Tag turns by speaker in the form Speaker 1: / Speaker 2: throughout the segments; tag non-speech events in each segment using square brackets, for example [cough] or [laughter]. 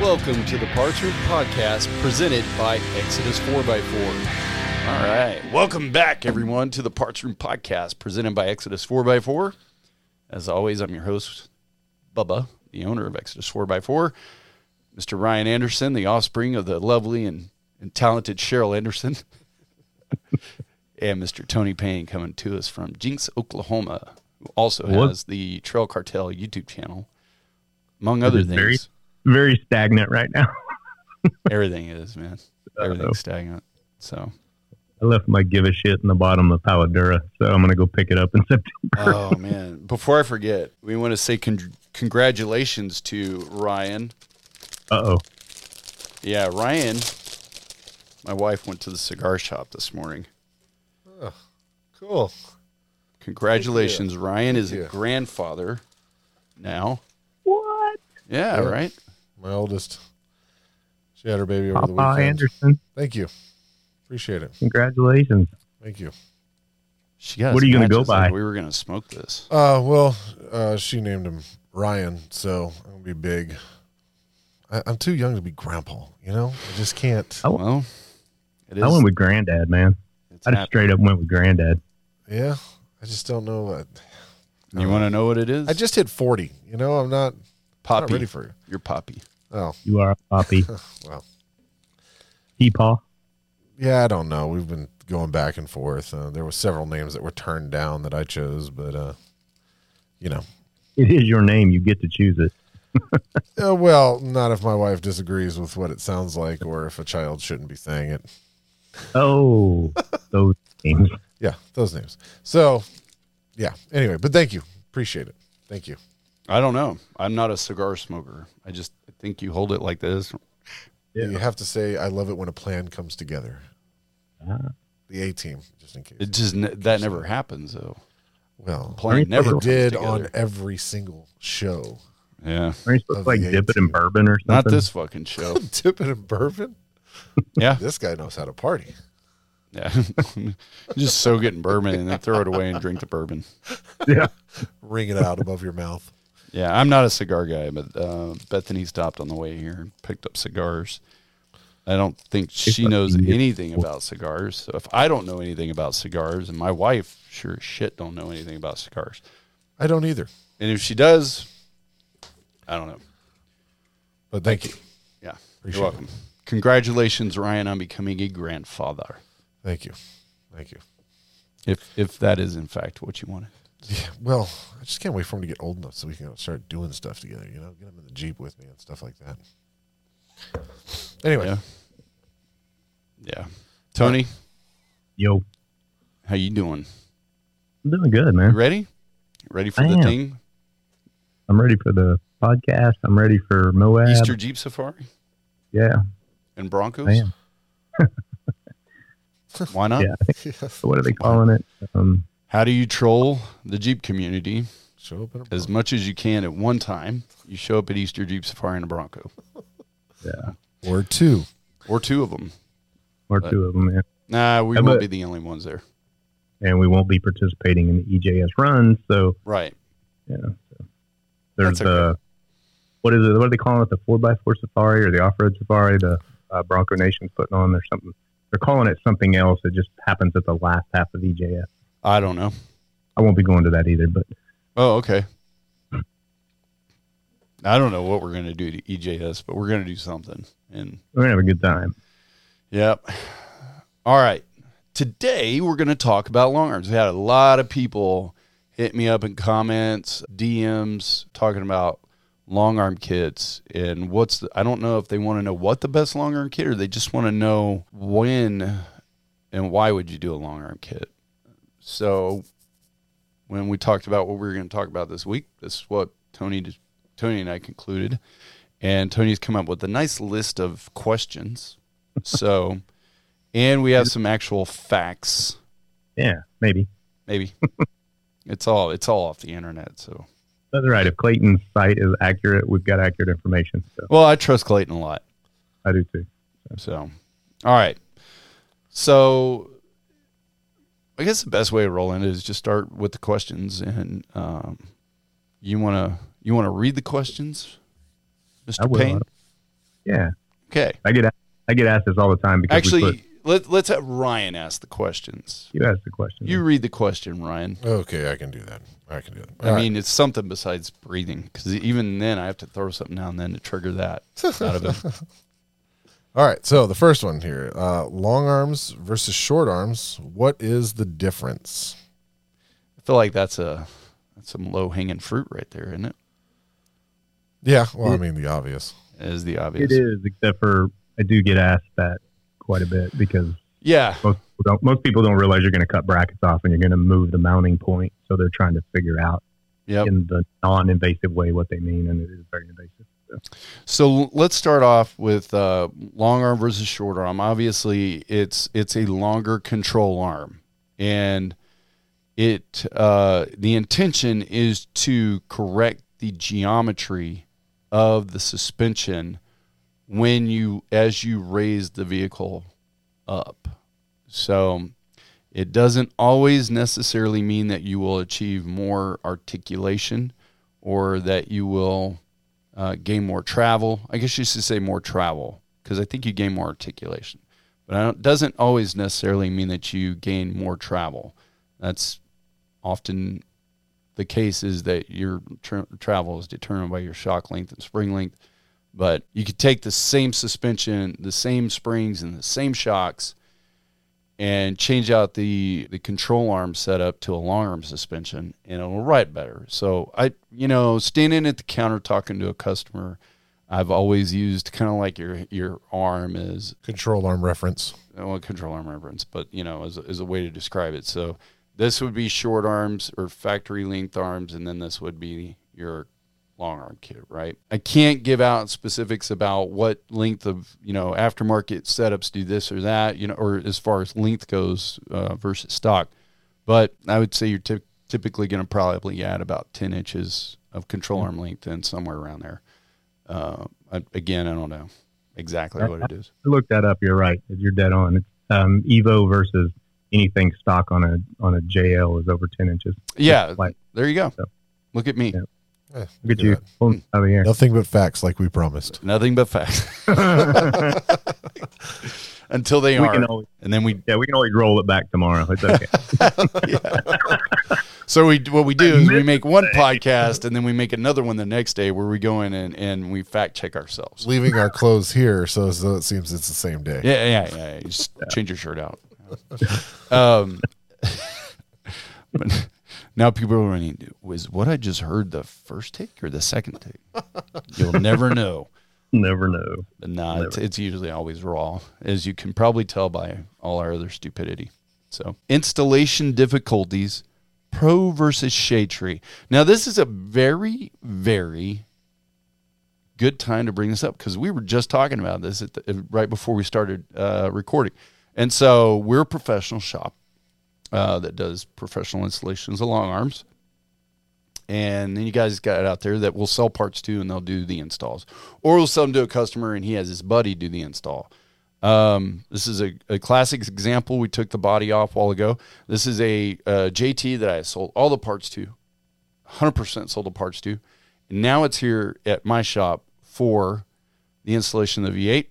Speaker 1: Welcome to the Parts Room Podcast presented by Exodus 4x4. All right. Welcome back, everyone, to the Parts Room Podcast presented by Exodus 4x4. As always, I'm your host, Bubba, the owner of Exodus 4x4. Mr. Ryan Anderson, the offspring of the lovely and, and talented Cheryl Anderson. [laughs] and Mr. Tony Payne coming to us from Jenks, Oklahoma, who also
Speaker 2: What?
Speaker 1: has the Trail Cartel YouTube channel, among other things.
Speaker 2: very- Very stagnant right now. [laughs]
Speaker 1: Everything is, man. Everything's stagnant. So,
Speaker 2: I left my give a shit in the bottom of Palo Duro, so I'm gonna go pick it up in [laughs] September.
Speaker 1: oh man! Before I forget, we want to say con- congratulations to Ryan.
Speaker 2: Uh oh.
Speaker 1: Yeah, Ryan. My wife went to the cigar shop this morning.
Speaker 3: Oh, Cool.
Speaker 1: Congratulations, Ryan is a grandfather now.
Speaker 2: What?
Speaker 1: Yeah,
Speaker 3: Yeah.
Speaker 1: right.
Speaker 3: My oldest. She had her baby over the
Speaker 2: Papa
Speaker 3: weekend.
Speaker 2: Anderson,
Speaker 3: Thank you. Appreciate it.
Speaker 2: congratulations.
Speaker 3: Thank you.
Speaker 1: She got.
Speaker 2: What are you gonna go
Speaker 1: matches like
Speaker 2: by?
Speaker 1: we were gonna smoke this.
Speaker 3: Uh, well, uh, she named him Ryan, so I'm gonna be big. I, I'm too young to be grandpa. You know, I just can't.
Speaker 2: Oh.
Speaker 1: Well, it is.
Speaker 2: I went with Granddad, man.
Speaker 1: it's
Speaker 2: I just
Speaker 1: happening.
Speaker 2: straight up went with Granddad.
Speaker 3: Yeah, I just don't know. What,
Speaker 1: You want to know what it is?
Speaker 3: I just hit 40. You know, I'm not, not
Speaker 1: Poppy.
Speaker 3: ready for you.
Speaker 1: You're Poppy.
Speaker 3: Oh,
Speaker 2: You are a poppy. [laughs]
Speaker 3: well,
Speaker 2: Peepaw.
Speaker 3: yeah, I don't know. We've been going back and forth. Uh, there were several names that were turned down that I chose, but uh, you know,
Speaker 2: It is your name. You get to choose it. [laughs]
Speaker 3: Uh, well, not if my wife disagrees with what it sounds like, or if a child shouldn't be saying it.
Speaker 2: Oh, [laughs] those names.
Speaker 3: Yeah, those names. So, yeah. Anyway, but thank you. Appreciate it. Thank you.
Speaker 1: I don't know. I'm not a cigar smoker. I just think you hold it like this.
Speaker 2: Yeah.
Speaker 3: You have to say, "I love it when a plan comes together."
Speaker 2: Ah.
Speaker 3: The A team, just in case.
Speaker 1: It just ne- that never happens though.
Speaker 3: well,
Speaker 1: Plan never
Speaker 3: it did on every single show.
Speaker 1: Yeah,
Speaker 2: Aren't you supposed to like dip it in bourbon or something?
Speaker 1: not this fucking show. [laughs]
Speaker 3: Dip it in bourbon.
Speaker 1: Yeah,
Speaker 3: This guy knows how to party.
Speaker 1: yeah. [laughs] just soak it in bourbon and then throw it away and drink the bourbon. [laughs]
Speaker 2: Yeah.
Speaker 3: Ring it out above your mouth.
Speaker 1: Yeah, I'm not a cigar guy, but uh, Bethany stopped on the way here and picked up cigars. I don't think she knows anything about cigars. So if I don't know anything about cigars, and my wife sure as shit don't know anything about cigars,
Speaker 3: I don't either,
Speaker 1: and if she does, I don't know.
Speaker 3: but thank you.
Speaker 1: Yeah,
Speaker 3: Appreciate
Speaker 1: you're welcome. Congratulations, Ryan, on becoming a grandfather.
Speaker 3: Thank you. Thank you.
Speaker 1: If if that is in fact what you wanted.
Speaker 3: Yeah, well, I just can't wait for him to get old enough so we can start doing stuff together. You know, get him in the jeep with me and stuff like that. Anyway,
Speaker 1: Yeah. Yeah. Tony,
Speaker 2: Yo,
Speaker 1: how you doing?
Speaker 2: I'm doing good,
Speaker 1: You
Speaker 2: man.
Speaker 1: ready? Ready for
Speaker 2: I
Speaker 1: the
Speaker 2: am.
Speaker 1: thing?
Speaker 2: I'm ready for the podcast. I'm ready for Moab.
Speaker 1: Easter Jeep Safari
Speaker 2: Yeah,
Speaker 1: and Broncos?
Speaker 2: I am. [laughs]
Speaker 1: Why not?
Speaker 2: Yeah. So [laughs] what are they calling it? Um,
Speaker 1: How do you troll the Jeep community
Speaker 3: show up in a
Speaker 1: as much as you can at one time? You show up at Easter Jeep Safari in a Bronco,
Speaker 2: yeah,
Speaker 3: or two.
Speaker 1: or two of them.
Speaker 2: or
Speaker 1: But-
Speaker 2: two of them. Yeah.
Speaker 1: Nah, we
Speaker 2: How
Speaker 1: won't
Speaker 2: about-
Speaker 1: be the only ones there.
Speaker 2: And we won't be participating in the EJS run. So
Speaker 1: Right.
Speaker 2: yeah, so there's
Speaker 1: That's okay.
Speaker 2: the what is it? What are they calling it? The four x four safari or the off road safari? The uh, Bronco Nation's putting on or something. They're calling it something else. It just happens at the last half of EJS.
Speaker 1: I don't know.
Speaker 2: I won't be going to that either, but
Speaker 1: Oh, okay. I don't know what we're going to do to EJS, but we're going to do something. And
Speaker 2: we're gonna have a good time.
Speaker 1: Yep. All right. Today we're going to talk about long arms. We had a lot of people hit me up in comments, DMs, talking about long arm kits and what's the, I don't know if they want to know what the best long arm kit or they just want to know when and why would you do a long arm kit. So when we talked about what we were going to talk about this week, this is what Tony Tony and I concluded. And Tony's come up with a nice list of questions. So, [laughs] and we have some actual facts.
Speaker 2: Yeah, maybe.
Speaker 1: Maybe [laughs] it's all it's all off the internet. So,
Speaker 2: That's right. If Clayton's site is accurate, we've got accurate information. So
Speaker 1: well, I trust Clayton a lot.
Speaker 2: I do too.
Speaker 1: So, all right. So, I guess the best way to roll in is just start with the questions, and um, you want to you want to read the questions, Mr. Payne.
Speaker 2: Yeah,
Speaker 1: Okay.
Speaker 2: I get I get asked this all the time because we
Speaker 1: Actually,
Speaker 2: put,
Speaker 1: let, let's have Ryan ask the questions.
Speaker 2: you asked the question.
Speaker 1: You read the question, Ryan.
Speaker 3: Okay, I can do that. I can do that.
Speaker 1: I mean, it's something besides breathing because even then I have to throw something now and then to trigger that out of him. [laughs]
Speaker 3: all right. So the first one here: uh, long arms versus short arms. What is the difference?
Speaker 1: I feel like that's a that's some low hanging fruit right there, isn't it?
Speaker 3: Yeah. Well, I mean the obvious.
Speaker 1: Is the obvious.
Speaker 2: It is, except for I do get asked that quite a bit because
Speaker 1: Yeah.
Speaker 2: most people don't, most people don't realize you're going to cut brackets off and you're going to move the mounting point. So they're trying to figure out
Speaker 1: Yep.
Speaker 2: in the non-invasive way what they mean, and it is very invasive. So,
Speaker 1: let's start off with uh, long arm versus short arm. Obviously, it's it's a longer control arm, and it uh, the intention is to correct the geometry of the suspension when you as you raise the vehicle up. So it doesn't always necessarily mean that you will achieve more articulation or that you will uh, gain more travel. I guess you should say more travel because I think you gain more articulation. But it doesn't always necessarily mean that you gain more travel. That's often the case is that your tra- travel is determined by your shock length and spring length. But you could take the same suspension, the same springs, and the same shocks, and change out the the control arm setup to a long arm suspension and it'll ride better. So I you know, standing at the counter talking to a customer, I've always used kind of like your your arm is
Speaker 3: Control arm reference.
Speaker 1: well, control arm reference, but you know, as as a way to describe it. So this would be short arms or factory length arms, and then this would be your long arm kit, right? I can't give out specifics about what length of you know aftermarket setups do this or that, you know, or as far as length goes uh, versus stock. But I would say you're typ typically going to probably add about ten inches of control arm length in somewhere around there. Uh, I, again, I don't know exactly what it is.
Speaker 2: I looked that up. You're right. You're dead on. It's um, Evo versus anything stock on a on a JL is over ten inches.
Speaker 1: Yeah,
Speaker 2: Like-
Speaker 1: there you go.
Speaker 2: So-
Speaker 1: Look at me.
Speaker 2: Yeah.
Speaker 3: Eh,
Speaker 2: Look at you
Speaker 3: that.
Speaker 2: pulling out of the air.
Speaker 3: Nothing but facts, like we promised.
Speaker 1: Nothing but facts [laughs] [laughs] until they
Speaker 2: we
Speaker 1: are,
Speaker 2: can always,
Speaker 1: and then we.
Speaker 2: yeah, we can always roll it back tomorrow. It's okay. [laughs]
Speaker 1: So we what we do is we make one podcast and then we make another one the next day where we go in and, and we fact check ourselves.
Speaker 3: Leaving our clothes here, so as though it seems it's the same day.
Speaker 1: Yeah, yeah, yeah. yeah. Just change your shirt out. Um, but now people are running. Was what I just heard the first take or the second take? You'll never [laughs] know.
Speaker 2: Never know.
Speaker 1: But nah, it's, it's usually always raw, as you can probably tell by all our other stupidity. So, installation difficulties, pro versus shade tree. Now, this is a very, very good time to bring this up because we were just talking about this at the, right before we started uh, recording. And so, we're a professional shop uh, that does professional installations of long arms. And then you guys got out there that will sell parts to and they'll do the installs. Or we'll sell them to a customer and he has his buddy do the install. Um, this is a, a classic example. We took the body off a while ago. This is a, uh JT that I sold all the parts to, 100% sold the parts to. And now it's here at my shop for the installation of the V8.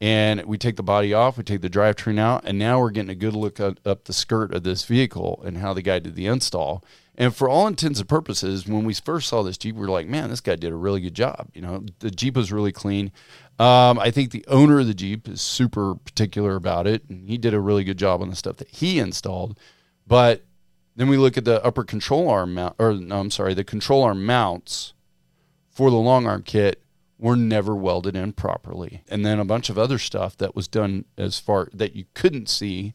Speaker 1: And we take the body off, we take the drivetrain out, and now we're getting a good look at, up the skirt of this vehicle and how the guy did the install. And for all intents and purposes, when we first saw this Jeep, we were like, man, this guy did a really good job. You know, the Jeep was really clean. Um, I think the owner of the Jeep is super particular about it, and he did a really good job on the stuff that he installed. But then we look at the upper control arm mount, or no, I'm sorry, the control arm mounts for the long arm kit were never welded in properly. And then a bunch of other stuff that was done as far that you couldn't see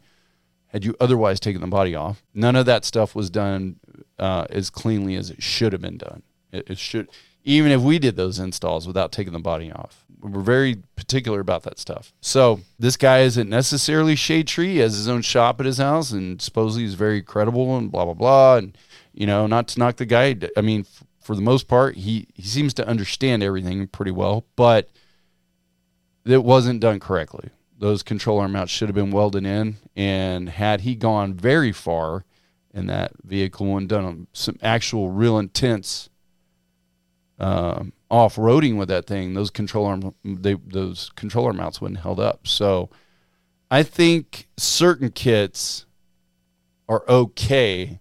Speaker 1: had you otherwise taken the body off. None of that stuff was done uh, as cleanly as it should have been done. It, it should, even if we did those installs without taking the body off. We're very particular about that stuff. So this guy isn't necessarily shade tree. He has his own shop at his house, and supposedly he's very credible and blah blah blah. And you know, not to knock the guy. I mean, for the most part, he he seems to understand everything pretty well, but it wasn't done correctly. Those control arm mounts should have been welded in, and had he gone very far in that vehicle and done some actual real intense um, off roading with that thing, those control arm they those control arm mounts wouldn't held up. So I think certain kits are okay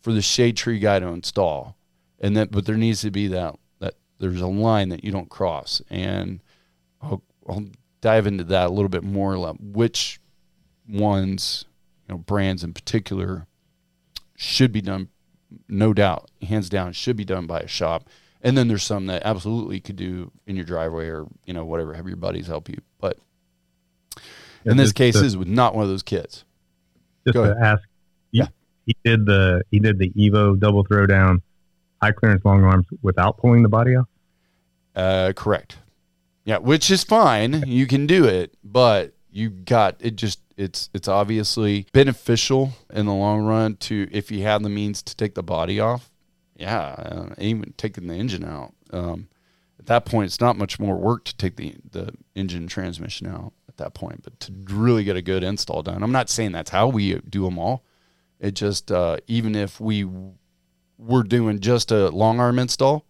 Speaker 1: for the shade tree guy to install, and that but there needs to be that that there's a line that you don't cross, and I'll, I'll dive into that a little bit more. Which ones, you know, brands in particular, should be done, no doubt, hands down, should be done by a shop. And then there's some that absolutely could do in your driveway or you know whatever, have your buddies help you. But in this case, this is not one of those kits.
Speaker 2: just
Speaker 1: Go
Speaker 2: to
Speaker 1: ahead.
Speaker 2: ask. He,
Speaker 1: Yeah.
Speaker 2: he did the he did the Evo double throwdown, high clearance long arms without pulling the body off.
Speaker 1: Uh, correct. Yeah, which is fine. You can do it, but you got it. Just it's it's obviously beneficial in the long run to if you have the means to take the body off. Yeah, uh, even taking the engine out. Um, at that point, it's not much more work to take the the engine transmission out at that point, but to really get a good install done. I'm not saying that's how we do them all. It just uh, even if we were doing just a long arm install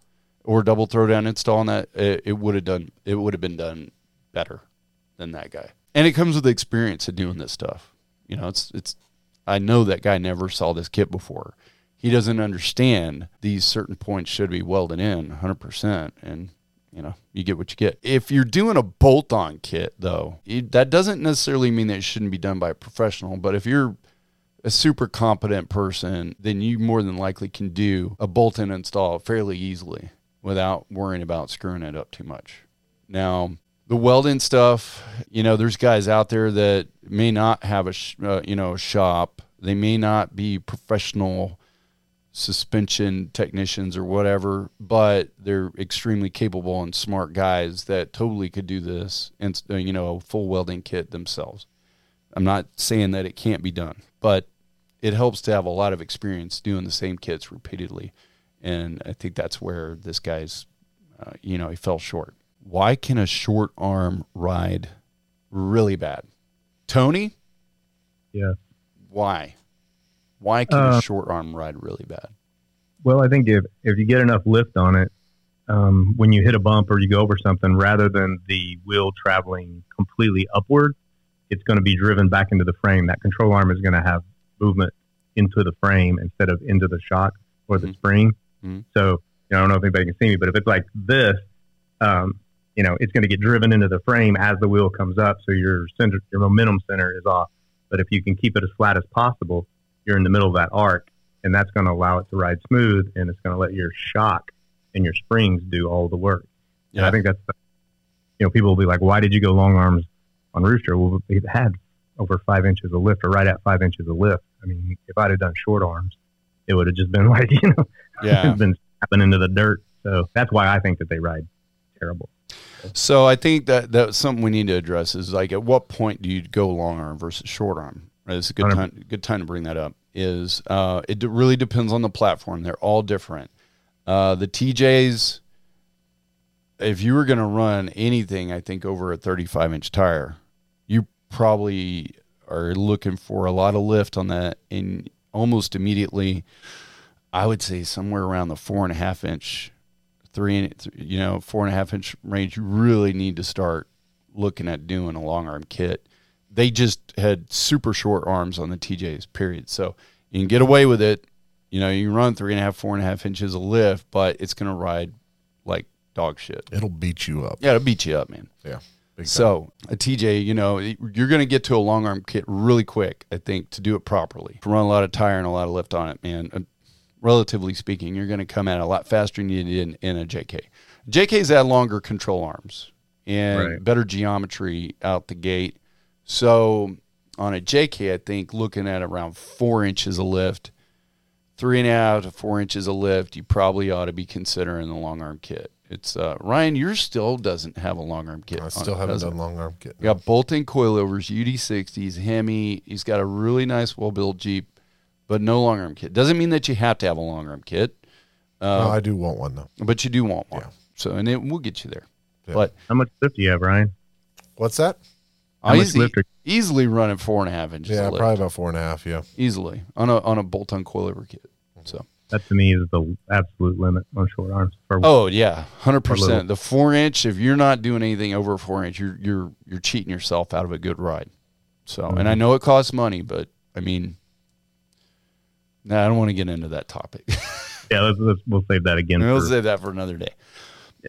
Speaker 1: or double throwdown install on that, it, it would have done it would have been done better than that guy. And it comes with the experience of doing this stuff. You know, it's it's I know that guy never saw this kit before. He doesn't understand these certain points should be welded in 100% and you know, you get what you get. If you're doing a bolt-on kit though, it, that doesn't necessarily mean that it shouldn't be done by a professional, but if you're a super competent person, then you more than likely can do a bolt in install fairly easily without worrying about screwing it up too much. Now, the welding stuff, you know, there's guys out there that may not have a, sh- uh, you know, shop. They may not be professional suspension technicians or whatever, but they're extremely capable and smart guys that totally could do this and, you know, a full welding kit themselves. I'm not saying that it can't be done, but it helps to have a lot of experience doing the same kits repeatedly. And I think that's where this guy's, uh, you know, he fell short. Why can a short arm ride really bad? Tony,
Speaker 2: Yeah.
Speaker 1: why? Why can
Speaker 2: Uh,
Speaker 1: a short arm ride really bad?
Speaker 2: Well, I think if if you get enough lift on it, um, when you hit a bump or you go over something, rather than the wheel traveling completely upward, it's going to be driven back into the frame. That control arm is going to have movement into the frame instead of into the shock or the
Speaker 1: Mhm.
Speaker 2: spring.
Speaker 1: Mhm.
Speaker 2: So you know, I don't know if anybody can see me, but if it's like this, um, you know, it's going to get driven into the frame as the wheel comes up. So your center, your momentum center is off. But if you can keep it as flat as possible, you're in the middle of that arc, and that's going to allow it to ride smooth, and it's going to let your shock and your springs do all the work. And I think that's, the, you know, people will be like, "Why did you go long arms on Rooster?" Well, it had over five inches of lift, or right at five inches of lift. I mean, if I'd have done short arms, it would have just been [laughs] like, you know,
Speaker 1: Yeah. [laughs]
Speaker 2: been snapping into the dirt. So that's why I think that they ride terrible.
Speaker 1: So I think that that's something we need to address is like at what point do you go long arm versus short arm? It's a good time good time to bring that up. Is uh, it really depends on the platform. They're all different. Uh, the TJs, if you were going to run anything, I think over a 35 inch tire, probably are looking for a lot of lift on that, and almost immediately, I would say somewhere around the four and a half inch three, you know, four and a half inch range, you really need to start looking at doing a long arm kit. They just had super short arms on the TJs, period. So you can get away with it. You know, you can run three and a half, four and a half inches of lift, but it's going to ride like dog shit.
Speaker 3: It'll beat you up.
Speaker 1: Yeah, it'll beat you up, man.
Speaker 3: Yeah.
Speaker 1: So a TJ, you know, you're going to get to a long arm kit really quick. I think to do it properly, to run a lot of tire and a lot of lift on it, man. uh, Relatively speaking, you're going to come at it a lot faster than you did in, in a JK. JK's had longer control arms and
Speaker 2: Right.
Speaker 1: better geometry out the gate. So on a JK, I think looking at around four inches of lift, three and a half to four inches of lift, you probably ought to be considering the long arm kit. It's uh, Ryan. Yours still doesn't have a long arm kit.
Speaker 3: I still
Speaker 1: it,
Speaker 3: haven't
Speaker 1: does it?
Speaker 3: done long arm kit.
Speaker 1: You got bolt-in coilovers, UD60s, Hemi. He's got a really nice, well-built Jeep, but no long arm kit. Doesn't mean that you have to have a long arm kit, uh,
Speaker 3: No, I do want one though.
Speaker 1: but you do want one.
Speaker 3: Yeah.
Speaker 1: So, and it will get you there.
Speaker 3: Yeah.
Speaker 1: But
Speaker 2: How much lift do you have, Ryan?
Speaker 3: What's that?
Speaker 2: How
Speaker 1: I
Speaker 2: much
Speaker 1: easy,
Speaker 2: lift are-
Speaker 1: easily running four and a half inches.
Speaker 3: Yeah, probably about four and a half. Yeah.
Speaker 1: easily on a on a bolt-on coilover kit. So
Speaker 2: that to me is the absolute limit on short arms. For,
Speaker 1: Oh yeah, hundred percent. The four inch. If you're not doing anything over four inch, you're you're you're cheating yourself out of a good ride. So, and I mm-hmm. know it costs money, but I mean, nah, I don't want to get into that topic. [laughs]
Speaker 2: yeah, let's, let's we'll save that again.
Speaker 1: we'll
Speaker 2: for-
Speaker 1: save that for another day.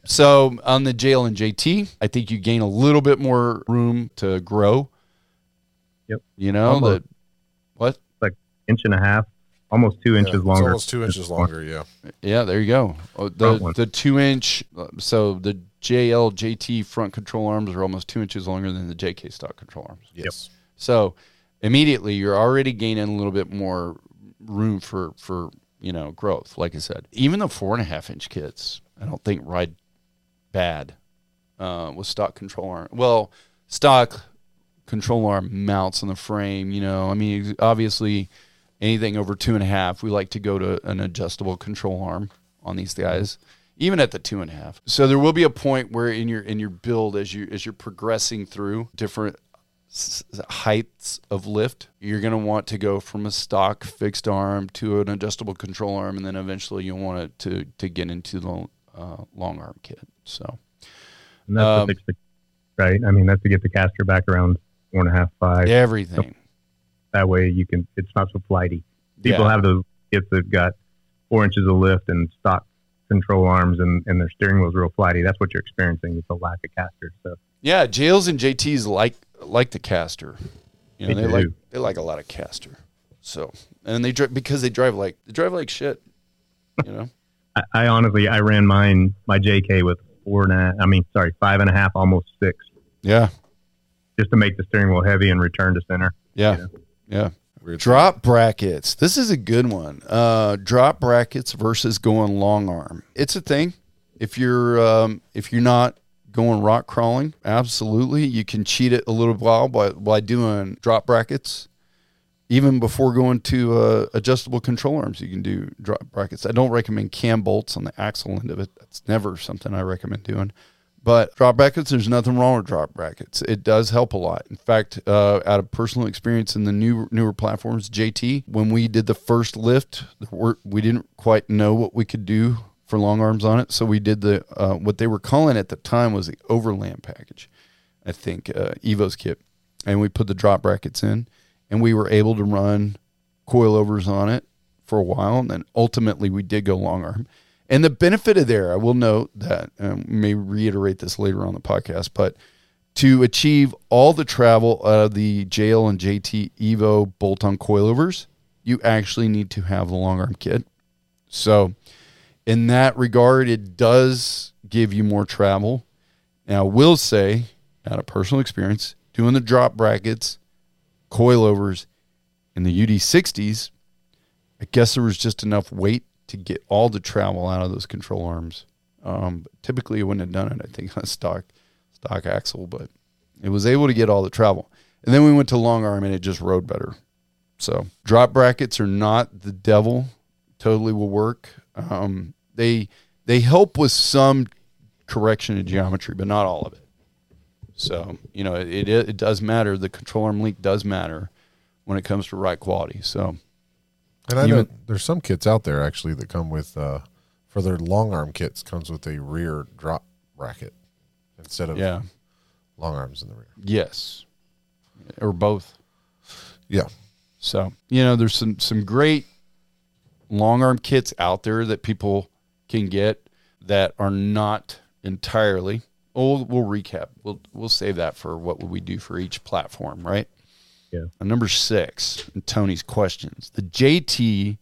Speaker 1: So on the JL and JT, I think you gain a little bit more room to grow.
Speaker 2: Yep.
Speaker 1: You know the what?
Speaker 2: Like inch and a half, almost two
Speaker 3: Yeah,
Speaker 2: inches
Speaker 3: it's
Speaker 2: longer.
Speaker 3: almost two inches longer. Yeah.
Speaker 1: Yeah, there you go. Oh, The the two inch. uh, So the JL JT front control arms are almost two inches longer than the JK stock control arms.
Speaker 3: Yes.
Speaker 1: So immediately you're already gaining a little bit more room for for you know growth. Like I said, even the four and a half inch kits, I don't think ride bad uh, with stock control arm. Well, stock control arm mounts on the frame. You know, I mean, obviously anything over two and a half, we like to go to an adjustable control arm on these guys. Even at the two and a half, so there will be a point where in your in your build as you as you're progressing through different s- heights of lift. You're going to want to go from a stock fixed arm to an adjustable control arm, and then eventually you'll want it to to get into the uh, long arm kit. So
Speaker 2: And that's
Speaker 1: Um,
Speaker 2: the, right? I mean, that's to get the caster back around four and a half, five.
Speaker 1: everything.
Speaker 2: That way you can, it's not so flighty. People
Speaker 1: Yeah.
Speaker 2: have those kits that have got four inches of lift and stock control arms and, and their steering wheel's real flighty. That's what you're experiencing with the lack of caster. So
Speaker 1: Yeah, JLs and JTs like like the caster. You know,
Speaker 2: They
Speaker 1: they, like they like a lot of caster. So and they drive because they drive like they drive like shit. You know. [laughs]
Speaker 2: I, I honestly, I ran mine, my JK with four and a half, I mean, sorry, five and a half, almost six,
Speaker 1: Yeah.
Speaker 2: just to make the steering wheel heavy and return to center.
Speaker 1: Yeah. Yeah.
Speaker 3: Weird.
Speaker 1: Drop brackets. This is a good one. Uh, drop brackets versus going long arm. It's a thing. If you're um, if you're not going rock crawling, absolutely, you can cheat it a little while by by doing drop brackets. Even before going to uh, adjustable control arms, you can do drop brackets. I don't recommend cam bolts on the axle end of it. That's never something I recommend doing. But drop brackets, there's nothing wrong with drop brackets. It does help a lot. In fact, uh, out of personal experience in the new newer platforms, JT, when we did the first lift, we're- didn't quite know what we could do for long arms on it, so we did the uh, what they were calling at the time was the overland package. I think uh, Evo's kit, and we put the drop brackets in, and we were able to run coilovers on it for a while, and then ultimately we did go long arm. And the benefit of there, I will note that um, may reiterate this later on the podcast, but to achieve all the travel out of the JL and JT Evo bolt-on coilovers, you actually need to have the long arm kit. So, in that regard, it does give you more travel. Now, I will say, out of personal experience, doing the drop brackets, coilovers, in the UD60s, I guess there was just enough weight to get all the travel out of those control arms. Um, typically, I wouldn't have done it. I think [laughs] on a stock stock axle, but it was able to get all the travel. And then we went to long arm, and it just rode better. So drop brackets are not the devil. Totally will work. Um, they they help with some correction of geometry, but not all of it. So you know it it, does matter. The control arm link does matter when it comes to right quality. So
Speaker 3: And I know there's some kits out there actually that come with uh, for their long arm kits comes with a rear drop bracket instead of
Speaker 1: yeah,
Speaker 3: long arms in the rear.
Speaker 1: yes, or both.
Speaker 3: Yeah.
Speaker 1: So you know, there's some some great long arm kits out there that people can get that are not entirely. We'll, we'll recap. We'll we'll save that for what would we do for each platform, right?
Speaker 2: Yeah.
Speaker 1: And number six, Tony's questions: the JT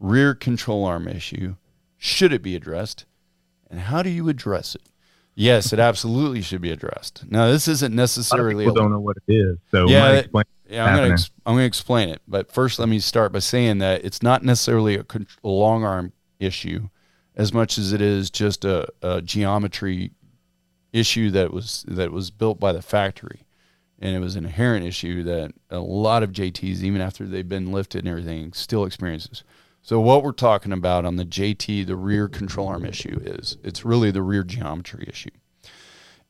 Speaker 1: rear control arm issue. Should it be addressed, and how do you address it? Yes, it absolutely should be addressed. Now, this isn't
Speaker 2: A
Speaker 1: necessarily
Speaker 2: people don't know what it is. So
Speaker 1: Yeah,
Speaker 2: explain.
Speaker 1: yeah, I'm gonna ex- I'm gonna explain it, but first let me start by saying that it's not necessarily a, con- a long arm issue, as much as it is just a, a geometry issue that was that was built by the factory, and it was an inherent issue that a lot of JTs, even after they've been lifted and everything, still experiences. So what we're talking about on the JT, the rear control arm issue, is it's really the rear geometry issue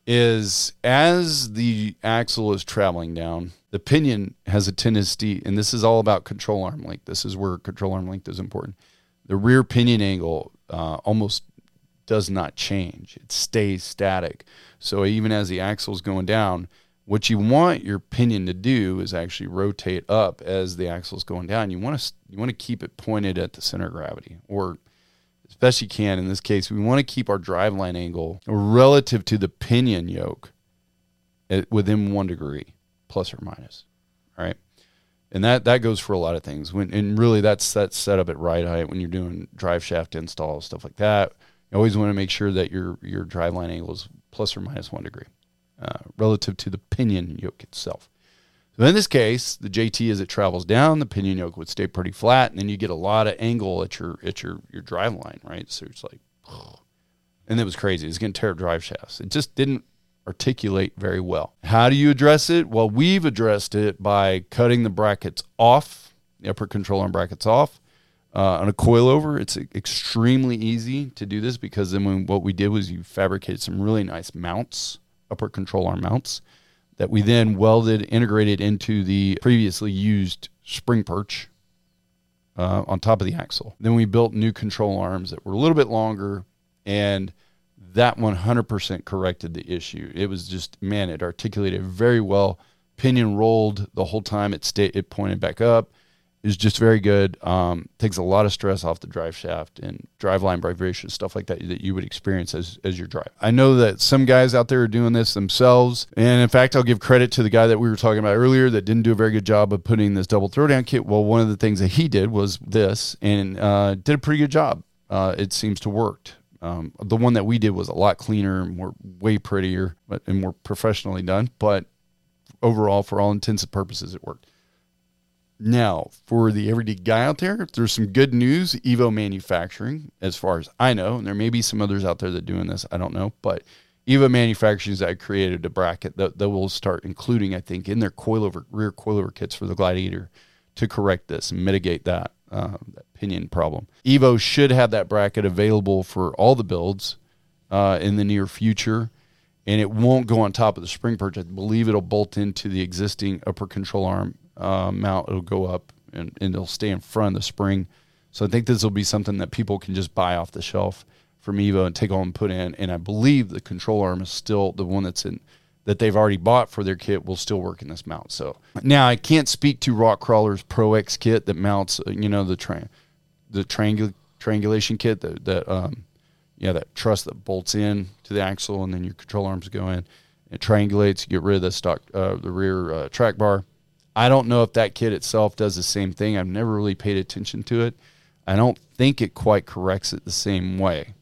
Speaker 1: is as the axle is traveling down, the pinion has a tendency, and this is all about control arm length. This is where control arm length is important. the rear pinion angle uh, almost does not change. It stays static. So even as the axle is going down, what you want your pinion to do is actually rotate up as the axle is going down. You want to you want to keep it pointed at the center of gravity, or as best you can. In this case, we want to keep our driveline angle relative to the pinion yoke at, within one degree, plus or minus. All right, and that that goes for a lot of things. When and really that's that's set up at ride height when you're doing drive shaft install stuff like that. You always want to make sure that your your driveline angle is plus or minus one degree uh, relative to the pinion yoke itself. So in this case, the JT as it travels down, the pinion yoke would stay pretty flat, and then you get a lot of angle at your at your your drive line, right? So it's like, [sighs] and it was crazy. It's going to tear up drive shafts. It just didn't articulate very well. How do you address it? Well, we've addressed it by cutting the brackets off, the upper control arm brackets off. Uh, on a coilover, it's extremely easy to do this because then when, what we did was you fabricated some really nice mounts upper control arm mounts that we then welded, integrated into the previously used spring perch uh, on top of the axle. Then we built new control arms that were a little bit longer, and that 100% corrected the issue. It was just, man, it articulated very well. Pinion rolled the whole time. It stayed, it pointed back up is just very good. Um, takes a lot of stress off the drive shaft and driveline vibration, stuff like that that you would experience as, as your drive. I know that some guys out there are doing this themselves. And in fact, I'll give credit to the guy that we were talking about earlier that didn't do a very good job of putting this double throwdown kit. Well, one of the things that he did was this and uh, did a pretty good job. Uh, it seems to worked. Um, the one that we did was a lot cleaner, and more way prettier, but and more professionally done. But overall, for all intents and purposes, it worked. Now, for the everyday guy out there, there's some good news. Evo Manufacturing, as far as I know, and there may be some others out there that doing this. I don't know, but Evo Manufacturing has created a bracket that, that will start including, I think, in their coilover rear coilover kits for the Gladiator to correct this and mitigate that, uh, that pinion problem. Evo should have that bracket available for all the builds uh, in the near future and it won't go on top of the spring perch. I believe it'll bolt into the existing upper control arm uh, mount. It'll go up and, and it'll stay in front of the spring. So I think this will be something that people can just buy off the shelf from Evo and take home and put in. And I believe the control arm is still the one that's in that they've already bought for their kit will still work in this mount. So now I can't speak to Rock Krawler's Pro X kit that mounts, uh, you know, the tra- the triangul- triangulation kit that that um, yeah that truss that bolts in to the axle and then your control arms go in. It triangulates, you get rid of the stock, uh, the rear uh, track bar. I don't know if that kit itself does the same thing. I've never really paid attention to it. I don't think it quite corrects it the same way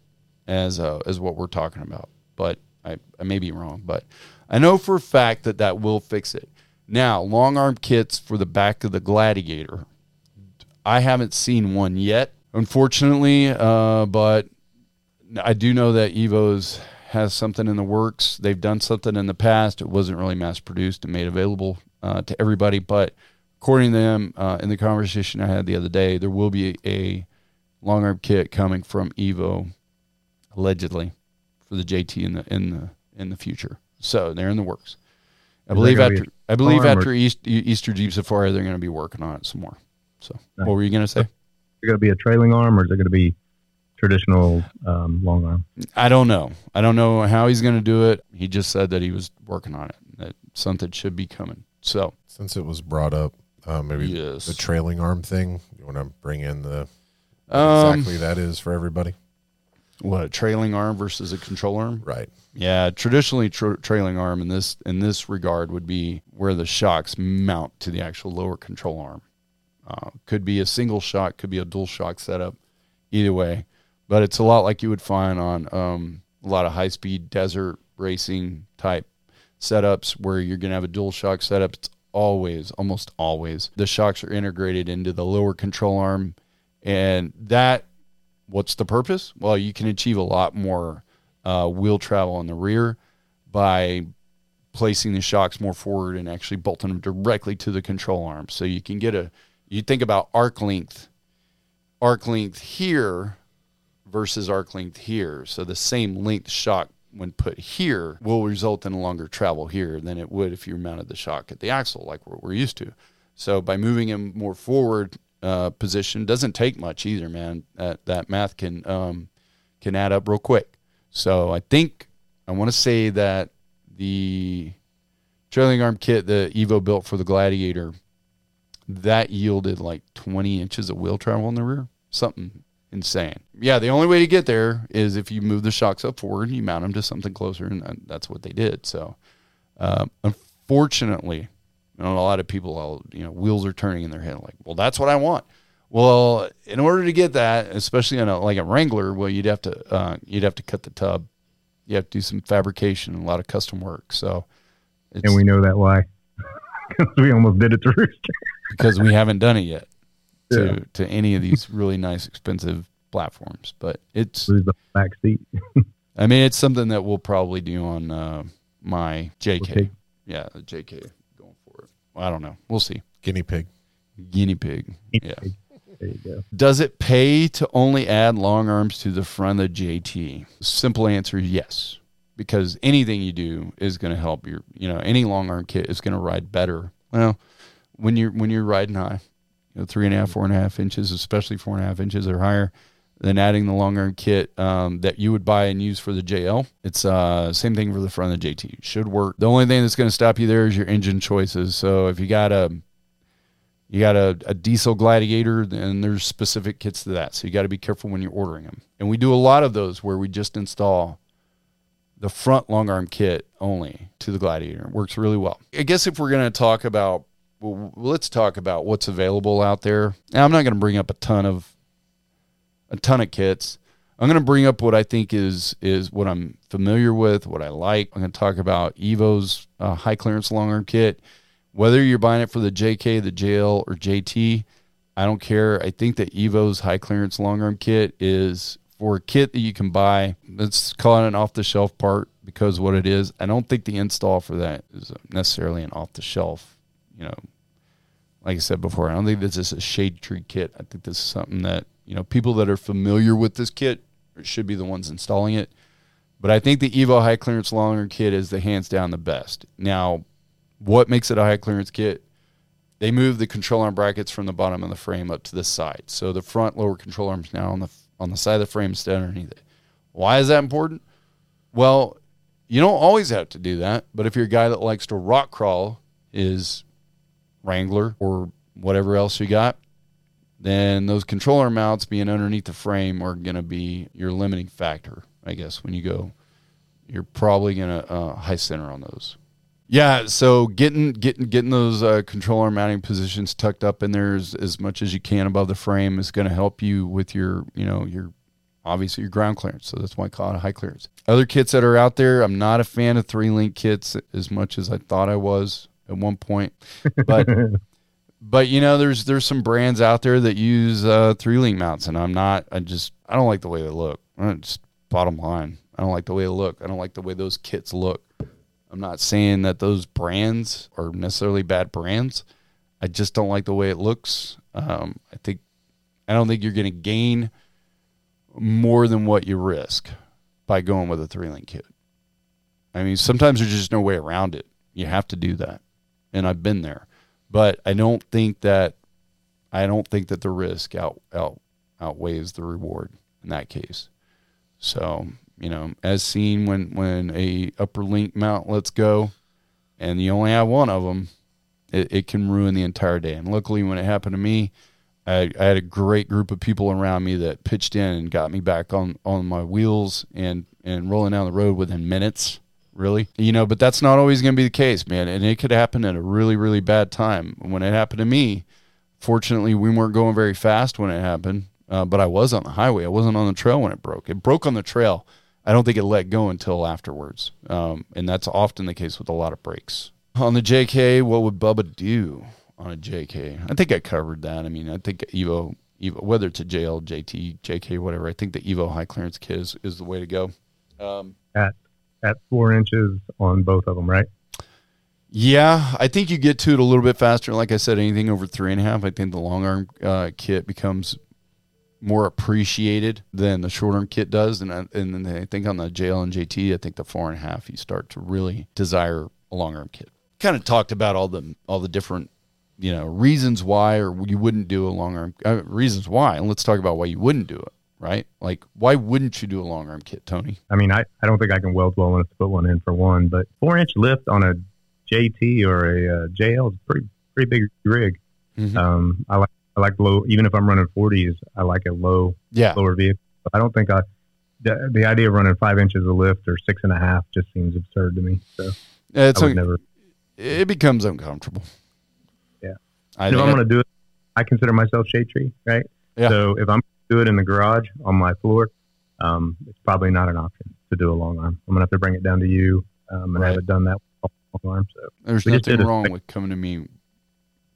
Speaker 1: as uh, as what we're talking about, but I, I may be wrong. But I know for a fact that that will fix it. Now, long arm kits for the back of the Gladiator. I haven't seen one yet, unfortunately, uh, but I do know that Evo's has something in the works. They've done something in the past. It wasn't really mass produced and made available uh, to everybody. But according to them, uh, in the conversation I had the other day, there will be a long arm kit coming from Evo, allegedly, for the JT in the in the in the future. So they're in the works. I believe after I believe after East, Easter Jeep Safari, they're going to be working on it some more. So, nice. what were you going to say? Is
Speaker 2: it going to be a trailing arm, or is it going to be traditional um, long arm?
Speaker 1: I don't know. I don't know how he's going to do it. He just said that he was working on it. That something should be coming. So
Speaker 3: since it was brought up, uh, maybe yes. the trailing arm thing. You want to bring in the um, exactly that is for everybody.
Speaker 1: What a trailing arm versus a control arm,
Speaker 3: right?
Speaker 1: Yeah, traditionally tra- trailing arm in this in this regard would be where the shocks mount to the actual lower control arm. Uh, could be a single shock, could be a dual shock setup. Either way, but it's a lot like you would find on um, a lot of high speed desert racing type setups where you're going to have a dual shock setup. It's always, almost always, the shocks are integrated into the lower control arm. And that, what's the purpose? Well, you can achieve a lot more uh, wheel travel in the rear by placing the shocks more forward and actually bolting them directly to the control arm. So you can get a, you think about arc length, arc length here versus arc length here. So the same length shock when put here will result in a longer travel here than it would if you mounted the shock at the axle like we're, we're used to. So by moving him more forward uh, position doesn't take much either, man. That that math can um, can add up real quick. So I think I want to say that the trailing arm kit that Evo built for the Gladiator that yielded like 20 inches of wheel travel in the rear, something insane. Yeah, the only way to get there is if you move the shocks up forward, and you mount them to something closer, and that's what they did. So, uh, unfortunately, you know, a lot of people, all, you know, wheels are turning in their head like, well, that's what I want. Well, in order to get that, especially on a like a Wrangler, well, you'd have to uh, you'd have to cut the tub. You have to do some fabrication and a lot of custom work. So,
Speaker 2: and we know that why [laughs] because we almost did it to Rooster
Speaker 1: because we haven't done it yet to yeah. to any of these really nice expensive platforms. But it's
Speaker 2: lose the back seat. [laughs]
Speaker 1: I mean, it's something that we'll probably do on uh, my JK. Okay. Yeah, the JK going for it. Well, I don't know. We'll see.
Speaker 3: Guinea pig.
Speaker 1: Guinea pig. Guinea yeah. Pig. There you go. Does it pay to only add long arms to the front of the JT? Simple answer is yes, because anything you do is going to help your, you know, any long arm kit is going to ride better. Well, when you're when you're riding high, you know, three and a half, four and a half inches, especially four and a half inches or higher, then adding the long arm kit um, that you would buy and use for the JL. It's uh same thing for the front of the JT. Should work. The only thing that's going to stop you there is your engine choices. So if you got a you got a, a diesel gladiator, then there's specific kits to that. So you got to be careful when you're ordering them. And we do a lot of those where we just install the front long arm kit only to the gladiator. It works really well. I guess if we're going to talk about well, let's talk about what's available out there. Now, I'm not going to bring up a ton of a ton of kits. I'm going to bring up what I think is is what I'm familiar with, what I like. I'm going to talk about Evo's uh, high clearance long arm kit. Whether you're buying it for the JK, the JL, or JT, I don't care. I think that Evo's high clearance long arm kit is for a kit that you can buy. Let's call it an off the shelf part because what it is. I don't think the install for that is necessarily an off the shelf, you know, like I said before, I don't think this is a shade tree kit. I think this is something that you know people that are familiar with this kit should be the ones installing it. But I think the Evo high clearance longer kit is the hands down the best. Now, what makes it a high clearance kit? They move the control arm brackets from the bottom of the frame up to the side, so the front lower control arms now on the on the side of the frame instead of underneath it. Why is that important? Well, you don't always have to do that, but if you're a guy that likes to rock crawl, is Wrangler or whatever else you got, then those control arm mounts being underneath the frame are going to be your limiting factor, I guess, when you go. You're probably going to uh, high center on those. Yeah, so getting getting getting those uh, control arm mounting positions tucked up in there as, as much as you can above the frame is going to help you with your you know your obviously your ground clearance. So that's why I call it a high clearance. Other kits that are out there, I'm not a fan of three link kits as much as I thought I was at one point, but [laughs] but you know, there's there's some brands out there that use uh, three link mounts, and I'm not. I just I don't like the way they look. Just bottom line, I don't like the way they look. I don't like the way those kits look. I'm not saying that those brands are necessarily bad brands. I just don't like the way it looks. Um, I think I don't think you're going to gain more than what you risk by going with a three link kit. I mean, sometimes there's just no way around it. You have to do that and I've been there. But I don't think that I don't think that the risk out, out outweighs the reward in that case. So, you know, as seen when when a upper link mount lets go and you only have one of them, it, it can ruin the entire day. And luckily when it happened to me, I, I, had a great group of people around me that pitched in and got me back on, on my wheels and, and rolling down the road within minutes really? You know but that's not always going to be the case man and it could happen at a really really bad time. When it happened to me fortunately we weren't going very fast when it happened uh, but i was on the highway. I wasn't on the trail when it broke. It broke on the trail. I don't think it let go until afterwards um, and that's often the case with a lot of breaks. On the jk what would bubba do on a jk i think i covered that. I mean i think evo evo whether it's a jl jt jk whatever i think the evo high clearance kit is, is the way to go.
Speaker 2: Um, at four inches on both of them, right?
Speaker 1: Yeah, I think you get to it a little bit faster. Like I said, anything over three and a half, I think the long arm uh, kit becomes more appreciated than the short arm kit does. And I, and then I think on the JL and JT, I think the four and a half, you start to really desire a long arm kit. Kind of talked about all the all the different you know, reasons why or you wouldn't do a long arm. Uh, reasons why, and let's talk about why you wouldn't do it. Right? Like, why wouldn't you do a long arm kit, Tony?
Speaker 2: I mean, I, I don't think I can weld well enough to put one in for one, but four inch lift on a JT or a uh, JL is pretty pretty big rig.
Speaker 1: Mhm.
Speaker 2: Um, I like I like low, even if I'm running 40s, I like a low
Speaker 1: Yeah,
Speaker 2: lower vehicle. I don't think I the, the idea of running five inches of lift or six and a half just seems absurd to me. So
Speaker 1: it's
Speaker 2: I would
Speaker 1: un-
Speaker 2: never.
Speaker 1: it becomes uncomfortable.
Speaker 2: Yeah.
Speaker 1: I
Speaker 2: if I'm going to do it, I consider myself shade tree, right?
Speaker 1: Yeah.
Speaker 2: So if I'm do it in the garage on my floor, um, it's probably not an option to do a long arm. I'm gonna have to bring it down to you, um, and I
Speaker 1: Right.
Speaker 2: haven't done that long arm. So
Speaker 1: there's nothing wrong with coming to me.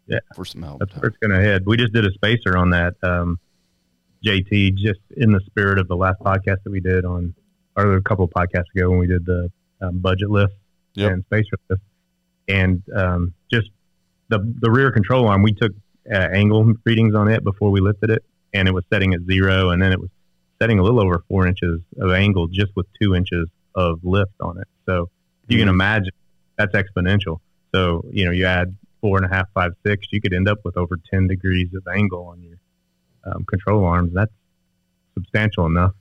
Speaker 2: Yeah.
Speaker 1: for some help.
Speaker 2: that's where it's going to head. We just did a spacer on that um, JT, just in the spirit of the last podcast that we did on, or a couple of podcasts ago when we did the um, budget lift
Speaker 1: Yep.
Speaker 2: and spacer lift, and um, just the the rear control arm. We took uh, angle readings on it before we lifted it, and it was setting at zero, and then it was setting a little over four inches of angle just with two inches of lift on it. So you can
Speaker 1: Mhm.
Speaker 2: imagine that's exponential. So you know you add four and a half, five, six, you could end up with over ten degrees of angle on your um, control arms. That's substantial enough.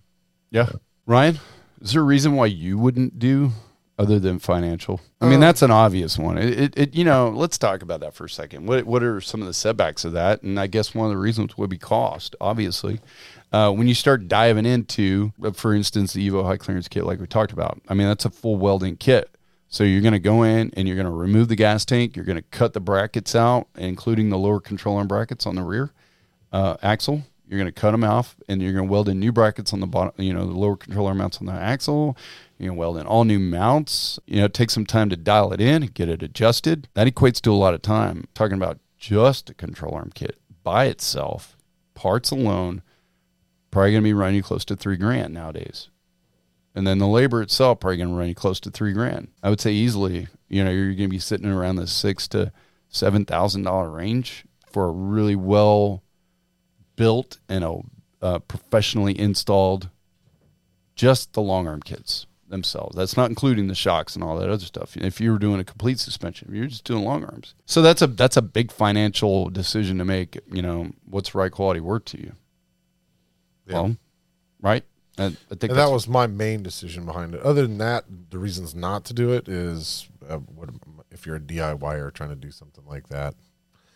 Speaker 2: Yeah.
Speaker 1: Ryan, is there a reason why you wouldn't do other than financial? I mean,
Speaker 3: Um,
Speaker 1: that's an obvious one. It, it, it, you know, let's talk about that for a second. What, what are some of the setbacks of that? And I guess one of the reasons would be cost, obviously. Uh, when you start diving into, uh, for instance, the Evo high clearance kit, like we talked about, I mean, that's a full welding kit. So you're going to go in and you're going to remove the gas tank. You're going to cut the brackets out, including the lower control arm brackets on the rear uh, axle. You're going to cut them off, and you're going to weld in new brackets on the bottom. You know, the lower controller mounts on the axle. You're going weld in all new mounts. You know, it takes some time to dial it in, get it adjusted. That equates to a lot of time. Talking about just a control arm kit by itself, parts alone, probably going to be running you close to three grand nowadays. And then the labor itself probably going to run you close to three grand. I would say easily. You know, you're going to be sitting around the six to seven thousand dollar range for a really well built and a uh, professionally installed just the long arm kits themselves. That's not including the shocks and all that other stuff. If you were doing a complete suspension, you're just doing long arms. So that's a that's a big financial decision to make. You know, what's the right quality work to you?
Speaker 3: Yeah.
Speaker 1: Well, right. I, I think
Speaker 3: that was my main decision behind it. Other than that, the reasons not to do it is uh, what if you're a DIYer trying to do something like that.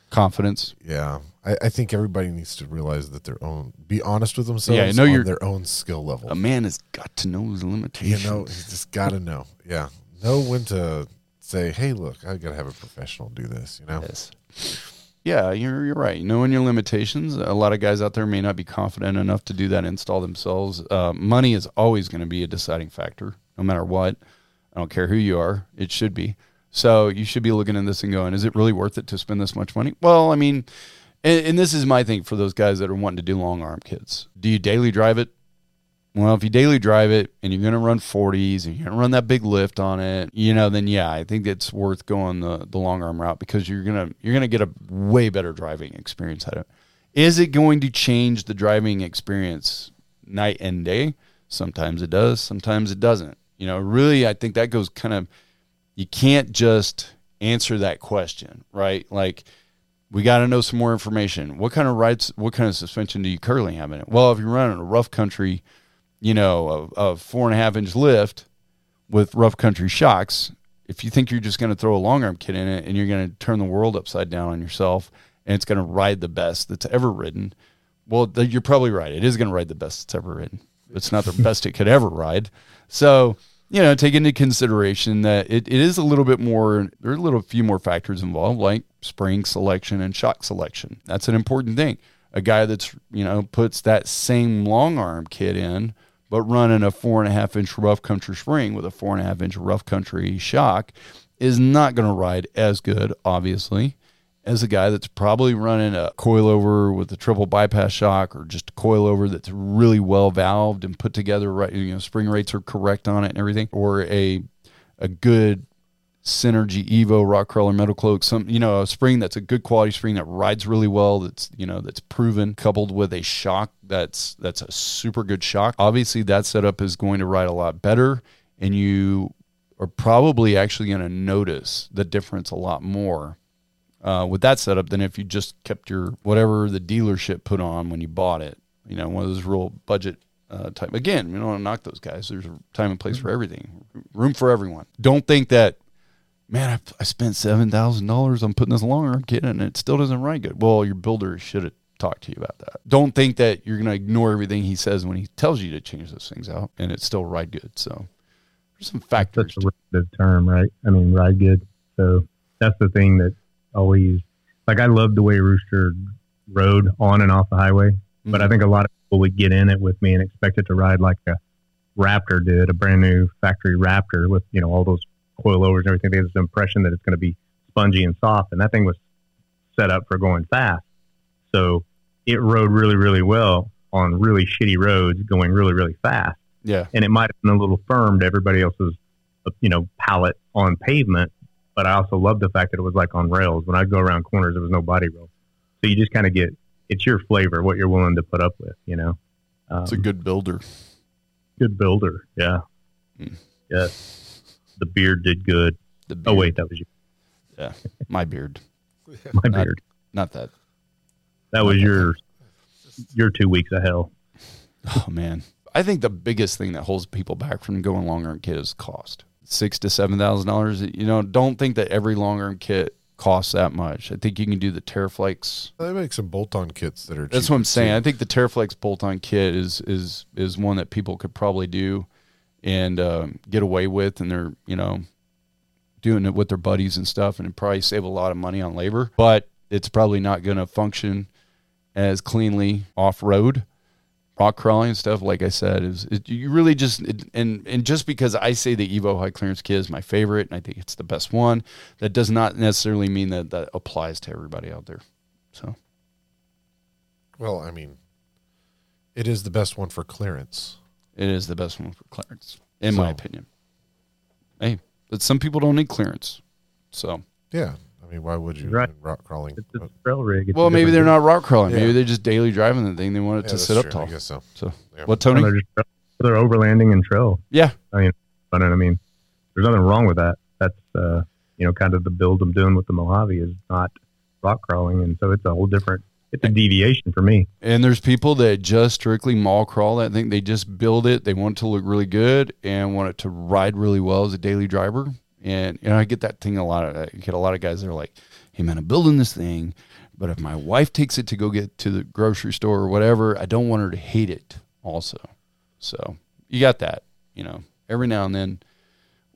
Speaker 1: Confidence.
Speaker 3: Yeah, I, I think everybody needs to realize that their own, be honest with themselves.
Speaker 1: Yeah, I know
Speaker 3: on
Speaker 1: you're-
Speaker 3: their own skill level.
Speaker 1: A man has got to know his limitations.
Speaker 3: you know, he's just got to know. Yeah, know when to say, "Hey, look, I got to have a professional do this." You know,
Speaker 1: Yes. Yeah, you're you're right. Knowing your limitations, a lot of guys out there may not be confident enough to do that install themselves. Uh, money is always going to be a deciding factor, no matter what. I don't care who you are; it should be. So you should be looking at this and going, "Is it really worth it to spend this much money?" Well, I mean, and, and this is my thing for those guys that are wanting to do long arm kits. Do you daily drive it? Well, if you daily drive it and you're going to run 40s and you're going to run that big lift on it, you know, then yeah, I think it's worth going the, the long arm route because you're going to you're going to get a way better driving experience out of it. Is it going to change the driving experience night and day? Sometimes it does, sometimes it doesn't. You know, really I think that goes kind of you can't just answer that question, right? Like we got to know some more information. What kind of rights, what kind of suspension do you currently have in it? Well, if you're running a rough country, you know, a, a four and a half inch lift with rough country shocks, if you think you're just going to throw a long arm kit in it and you're going to turn the world upside down on yourself and it's going to ride the best that's ever ridden, well, th- you're probably right. It is going to ride the best that's ever ridden. It's not the best it could ever ride. So, you know, take into consideration that it, it is a little bit more, there are a little few more factors involved, like spring selection and shock selection. That's an important thing. A guy that's, you know, puts that same long arm kit in, but running a four and a half inch rough country spring with a four and a half inch rough country shock is not going to ride as good, obviously, as a guy that's probably running a coilover with a triple bypass shock or just a coilover that's really well valved and put together right you know spring rates are correct on it and everything or a a good synergy evo Rock Krawler metal cloak some you know a spring that's a good quality spring that rides really well that's you know that's proven coupled with a shock that's that's a super good shock. Obviously that setup is going to ride a lot better and you are probably actually going to notice the difference a lot more uh, with that setup than if you just kept your whatever the dealership put on when you bought it. You know, one of those real budget uh, type. Again, you don't want to knock those guys. There's a time and place for everything, room for everyone. Don't think that, man, I, I spent seven thousand dollars on putting this long arm kit and it still doesn't ride good. Well, your builder should have talked to you about that. Don't think that you're going to ignore everything he says when he tells you to change those things out and it still ride good. So there's some factors.
Speaker 2: Such a relative term, right? I mean, ride good. So that's the thing that always, like, I love the way Rooster rode on and off the highway, but I
Speaker 1: Mhm.
Speaker 2: think a lot of people would get in it with me and expect it to ride like a Raptor did, a brand new factory Raptor with, you know, all those coilovers and everything. They have this impression that it's going to be spongy and soft, and that thing was set up for going fast. So it rode really, really well on really shitty roads going really, really fast
Speaker 1: yeah.
Speaker 2: and it might have been a little firm to everybody else's, you know, palette on pavement. But I also love the fact that it was like on rails. When I go around corners, there was no body roll, so you just kind of get it's your flavor, what you're willing to put up with, you know. Um,
Speaker 1: It's a good builder.
Speaker 2: good builder, yeah,
Speaker 1: Mm.
Speaker 2: yes. The beard did good.
Speaker 1: The
Speaker 2: Oh wait, that was you.
Speaker 1: Yeah. My beard. [laughs]
Speaker 2: my
Speaker 1: Not-
Speaker 2: beard.
Speaker 1: Not that.
Speaker 2: That was your your two weeks of hell.
Speaker 1: Oh man, I think the biggest thing that holds people back from going longer in kit is cost. Six to seven thousand dollars. You know, don't think that every long arm kit costs that much. I think you can do the TeraFlex.
Speaker 3: They make some bolt-on kits that are.
Speaker 1: That's what I'm saying. I think the TeraFlex bolt-on kit is is is one that people could probably do and um, get away with, and they're you know doing it with their buddies and stuff, and it probably save a lot of money on labor. But it's probably not going to function as cleanly off road. Rock crawling and stuff, like I said, is it, you really just it, and and just because I say the Evo high clearance kit is my favorite and I think it's the best one, that does not necessarily mean that that applies to everybody out there. So
Speaker 3: Well, I mean, it is the best one for clearance.
Speaker 1: It is the best one for clearance, in my opinion. Hey, but some people don't need clearance. So,
Speaker 3: Yeah, I mean, why would you?
Speaker 2: Right.
Speaker 3: Rock crawling.
Speaker 2: It's a
Speaker 3: But-
Speaker 2: trail rig. It's
Speaker 1: well,
Speaker 2: a
Speaker 1: maybe they're
Speaker 2: thing.
Speaker 1: not rock crawling.
Speaker 3: Yeah.
Speaker 1: Maybe they're just daily driving the thing. They want it
Speaker 3: Yeah,
Speaker 1: to
Speaker 3: that's
Speaker 1: sit up tall.
Speaker 3: I guess so.
Speaker 1: So,
Speaker 3: Yeah.
Speaker 1: what, Tony?
Speaker 2: They're, just, they're overlanding and trail.
Speaker 1: Yeah, I mean,
Speaker 2: But I mean, there's nothing wrong with that. That's uh, you know, kind of the build I'm doing with the Mojave is not rock crawling, and so it's a whole different. It's a deviation for me.
Speaker 1: and there's people that just strictly mall crawl that thing. They just build it. They want it to look really good and want it to ride really well as a daily driver. And you know, I get that thing a lot. Of, I get a lot of guys that are like, "Hey man, I'm building this thing, but if my wife takes it to go get to the grocery store or whatever, I don't want her to hate it." Also, so you got that. You know, every now and then,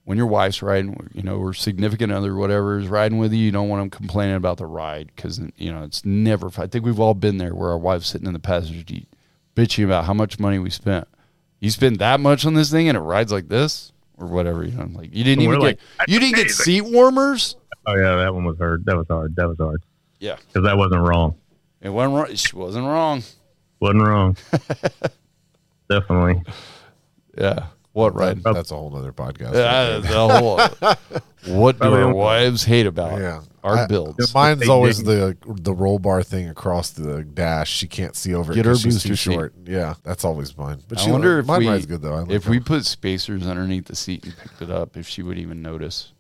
Speaker 1: when your wife's riding, you know, or significant other, whatever, is riding with you, you don't want them complaining about the ride because you know it's never. I think we've all been there where our wife's sitting in the passenger seat, bitching about how much money we spent. You spent that much on this thing and it rides like this or whatever. You know, like you didn't even
Speaker 2: like,
Speaker 1: get you didn't get seat warmers.
Speaker 2: Oh yeah, that one was hard. That was hard. That was hard.
Speaker 1: Yeah.
Speaker 2: because that wasn't wrong.
Speaker 1: It wasn't wrong. She wasn't wrong.
Speaker 2: Wasn't wrong. [laughs] Definitely.
Speaker 1: Yeah. What right?
Speaker 3: That- that's a whole other podcast.
Speaker 1: The whole, [laughs] what do our wives hate about
Speaker 3: yeah,
Speaker 1: our
Speaker 3: I-
Speaker 1: builds?
Speaker 3: Mine's
Speaker 2: They
Speaker 3: always
Speaker 2: dig.
Speaker 3: the the roll bar thing across the dash. She can't see over it
Speaker 1: Get her
Speaker 3: 'cause she's too
Speaker 1: booster seat.
Speaker 3: short. Yeah, that's always mine. But
Speaker 1: I
Speaker 3: she,
Speaker 1: wonder if
Speaker 3: mine
Speaker 1: we-
Speaker 3: rides good though. Like
Speaker 1: If
Speaker 3: her.
Speaker 1: we put spacers underneath the seat and picked it up, if she would even notice.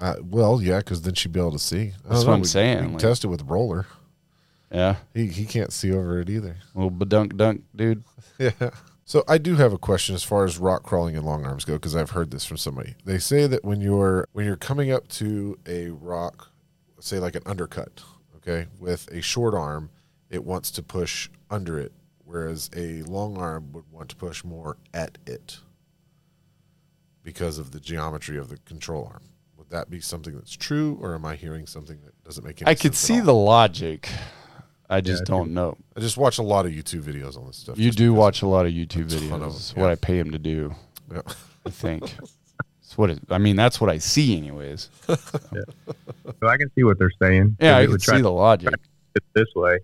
Speaker 3: uh, well, yeah, because then she'd be able to see.
Speaker 1: That's what
Speaker 3: know,
Speaker 1: I'm
Speaker 3: we-
Speaker 1: saying,
Speaker 3: We can
Speaker 1: like-
Speaker 3: test it with roller.
Speaker 1: Yeah.
Speaker 3: He he can't see over it either.
Speaker 1: Little badunk dunk, dude. [laughs]
Speaker 3: Yeah. So I do have a question as far as rock crawling and long arms go because I've heard this from somebody. They say that when you're when you're coming up to a rock, say like an undercut, okay, with a short arm, it wants to push under it, whereas a long arm would want to push more at it because of the geometry of the control arm. Would that be something that's true, or am I hearing something that doesn't make any
Speaker 1: I
Speaker 3: sense?
Speaker 1: I
Speaker 3: could
Speaker 1: see the logic. I just
Speaker 2: I
Speaker 1: don't know.
Speaker 3: I just watch a lot of YouTube videos on this stuff.
Speaker 1: You do watch a lot of YouTube
Speaker 3: A of
Speaker 1: videos. It's
Speaker 3: them,
Speaker 1: what. I pay him to do.
Speaker 3: Yeah.
Speaker 1: I think. It's what it, I mean. That's what I see, anyways. [laughs]
Speaker 2: So I can see what they're saying.
Speaker 1: Yeah, I
Speaker 2: It
Speaker 1: can
Speaker 2: would
Speaker 1: see the logic.
Speaker 2: it this way.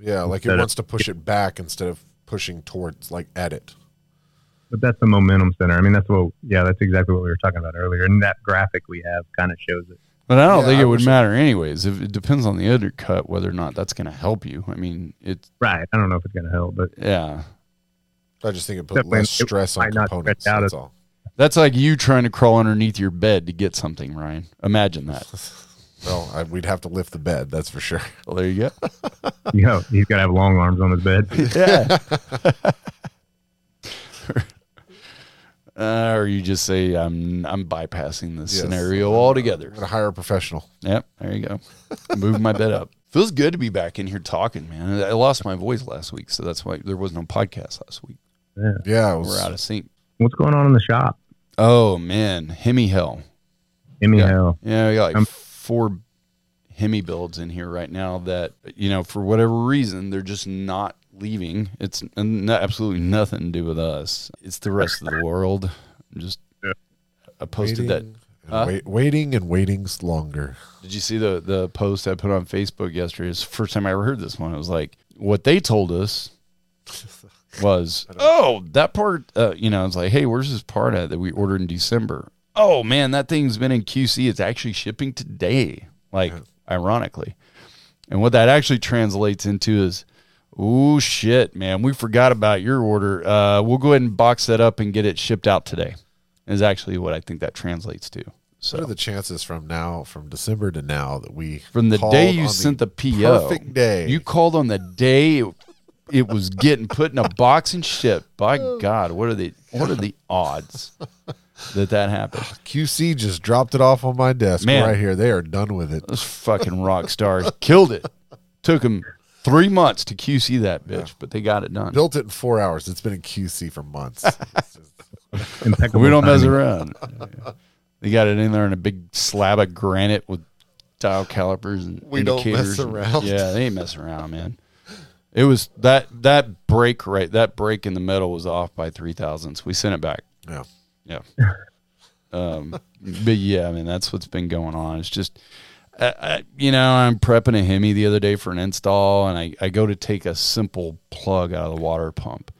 Speaker 3: Yeah, like it
Speaker 2: Instead of-
Speaker 3: wants to push it back instead of pushing towards like at it.
Speaker 2: But that's the momentum center. I mean, that's what. Yeah, that's exactly what we were talking about earlier. And that graphic we have kind of shows it.
Speaker 1: But I don't
Speaker 3: Yeah,
Speaker 1: think
Speaker 3: I
Speaker 1: it would
Speaker 3: wish-
Speaker 1: matter, anyways. If it depends on the undercut whether or not that's going to help you. I mean, it's
Speaker 2: Right. I don't know if it's going to help, but
Speaker 1: yeah.
Speaker 3: I just think it
Speaker 2: puts
Speaker 3: less stress on components.
Speaker 2: out
Speaker 3: That's
Speaker 2: as-
Speaker 3: all.
Speaker 1: That's like you trying to crawl underneath your bed to get something, Ryan. Imagine that. [laughs]
Speaker 3: Well, I, we'd have to lift the bed. That's for sure.
Speaker 1: Well, there you go. [laughs]
Speaker 2: You know, he's got to have long arms on his bed. [laughs]
Speaker 1: Yeah. Uh, or you just say I'm I'm bypassing this
Speaker 3: Yes.
Speaker 1: scenario altogether.
Speaker 3: I'm gonna hire a professional.
Speaker 1: Yep, there you go. Move my bed up. [laughs] Feels good to be back in here talking, man. I lost my voice last week, so that's why there was no podcast last week.
Speaker 2: Yeah.
Speaker 3: Yeah, was,
Speaker 1: We're out of sync.
Speaker 2: What's going on in the shop?
Speaker 1: Oh man, Hemi hell.
Speaker 2: Gimme
Speaker 1: Yeah.
Speaker 2: hell.
Speaker 1: Yeah, we got like
Speaker 2: Um,
Speaker 1: four Hemi builds in here right now that you know for whatever reason they're just not leaving. It's n- absolutely nothing to do with us. It's the rest of the world. I'm just
Speaker 2: Yeah.
Speaker 1: I posted that.
Speaker 3: waiting, and
Speaker 1: Huh?
Speaker 3: wait, waiting and waiting's longer.
Speaker 1: Did you see the the post I put on Facebook yesterday? It's the first time I ever heard this one. It was like what they told us [laughs] was, oh, that part. Uh, you know, it's like, hey, where's this part at that we ordered in December? Oh man, that thing's been in QC. It's actually shipping today. Like, ironically, and what that actually translates into is. Oh shit, man! We forgot about your order. Uh, we'll go ahead and box that up and get it shipped out today. Is actually what I think that translates to. So
Speaker 3: What are the chances from now, from December to now, that we
Speaker 1: from the day you sent the, PO,
Speaker 3: perfect day?
Speaker 1: you called on the day it, it was getting put in a box and shipped. By God, what are the what are the [laughs] odds that that happened?
Speaker 3: QC just dropped it off on my desk
Speaker 1: Man.
Speaker 3: right here. They are done with it.
Speaker 1: Those fucking rock stars killed it. Took them three months to QC that bitch, but they got it done.
Speaker 3: Built it in four hours. It's been in QC for months. [laughs]
Speaker 2: Impeccable
Speaker 1: We don't mess around. They got it in there in a big slab of granite with dial calipers and
Speaker 3: We don't
Speaker 1: indicators.
Speaker 3: mess
Speaker 1: and-
Speaker 3: around.
Speaker 1: yeah, they ain't messing around, man. It was that that break right that break in the metal was off by three thousandths. We sent it back.
Speaker 3: yeah.
Speaker 1: Yeah. um, but yeah, I mean that's what's been going on. It's just, I, I, you know, I'm prepping a Hemi the other day for an install, and I, I go to take a simple plug out of the water pump,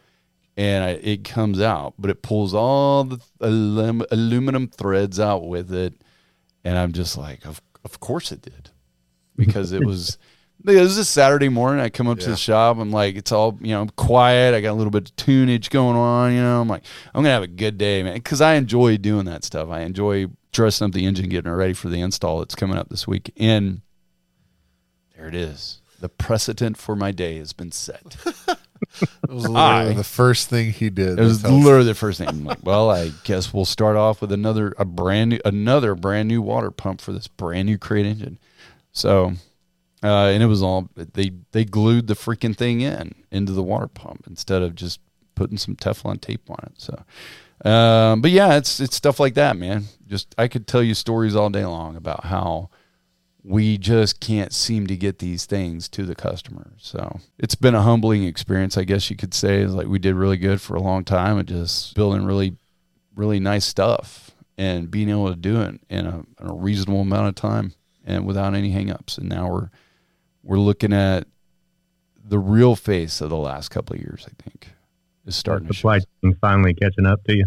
Speaker 1: and I, it comes out, but it pulls all the alum, aluminum threads out with it, and I'm just like, of of course it did, because it was. [laughs] It was a Saturday morning. I come up to the shop. I'm like, it's all you know, quiet. I got a little bit of tunage going on. You know, I'm like, I'm gonna have a good day, man, because I enjoy doing that stuff. I enjoy dressing up the engine, getting it ready for the install that's coming up this week. And there it is. The precedent for my day has been set. [laughs]
Speaker 3: It was literally
Speaker 1: I-
Speaker 3: the first thing he did.
Speaker 1: It was literally the first thing. I'm like, well, I guess we'll start off with another a brand new another brand new water pump for this brand new crate engine. So, uh, and it was all they they glued the freaking thing in into the water pump instead of just putting some Teflon tape on it. So, um, but yeah, it's it's stuff like that, man. Just I could tell you stories all day long about how we just can't seem to get these things to the customer. So it's been a humbling experience, I guess you could say. Like we did really good for a long time and just building really, really nice stuff and being able to do it in a, in a reasonable amount of time and without any hangups. And now we're we're looking at the real face of the last couple of years. I think is starting to show
Speaker 2: Supply chain finally catching up to you.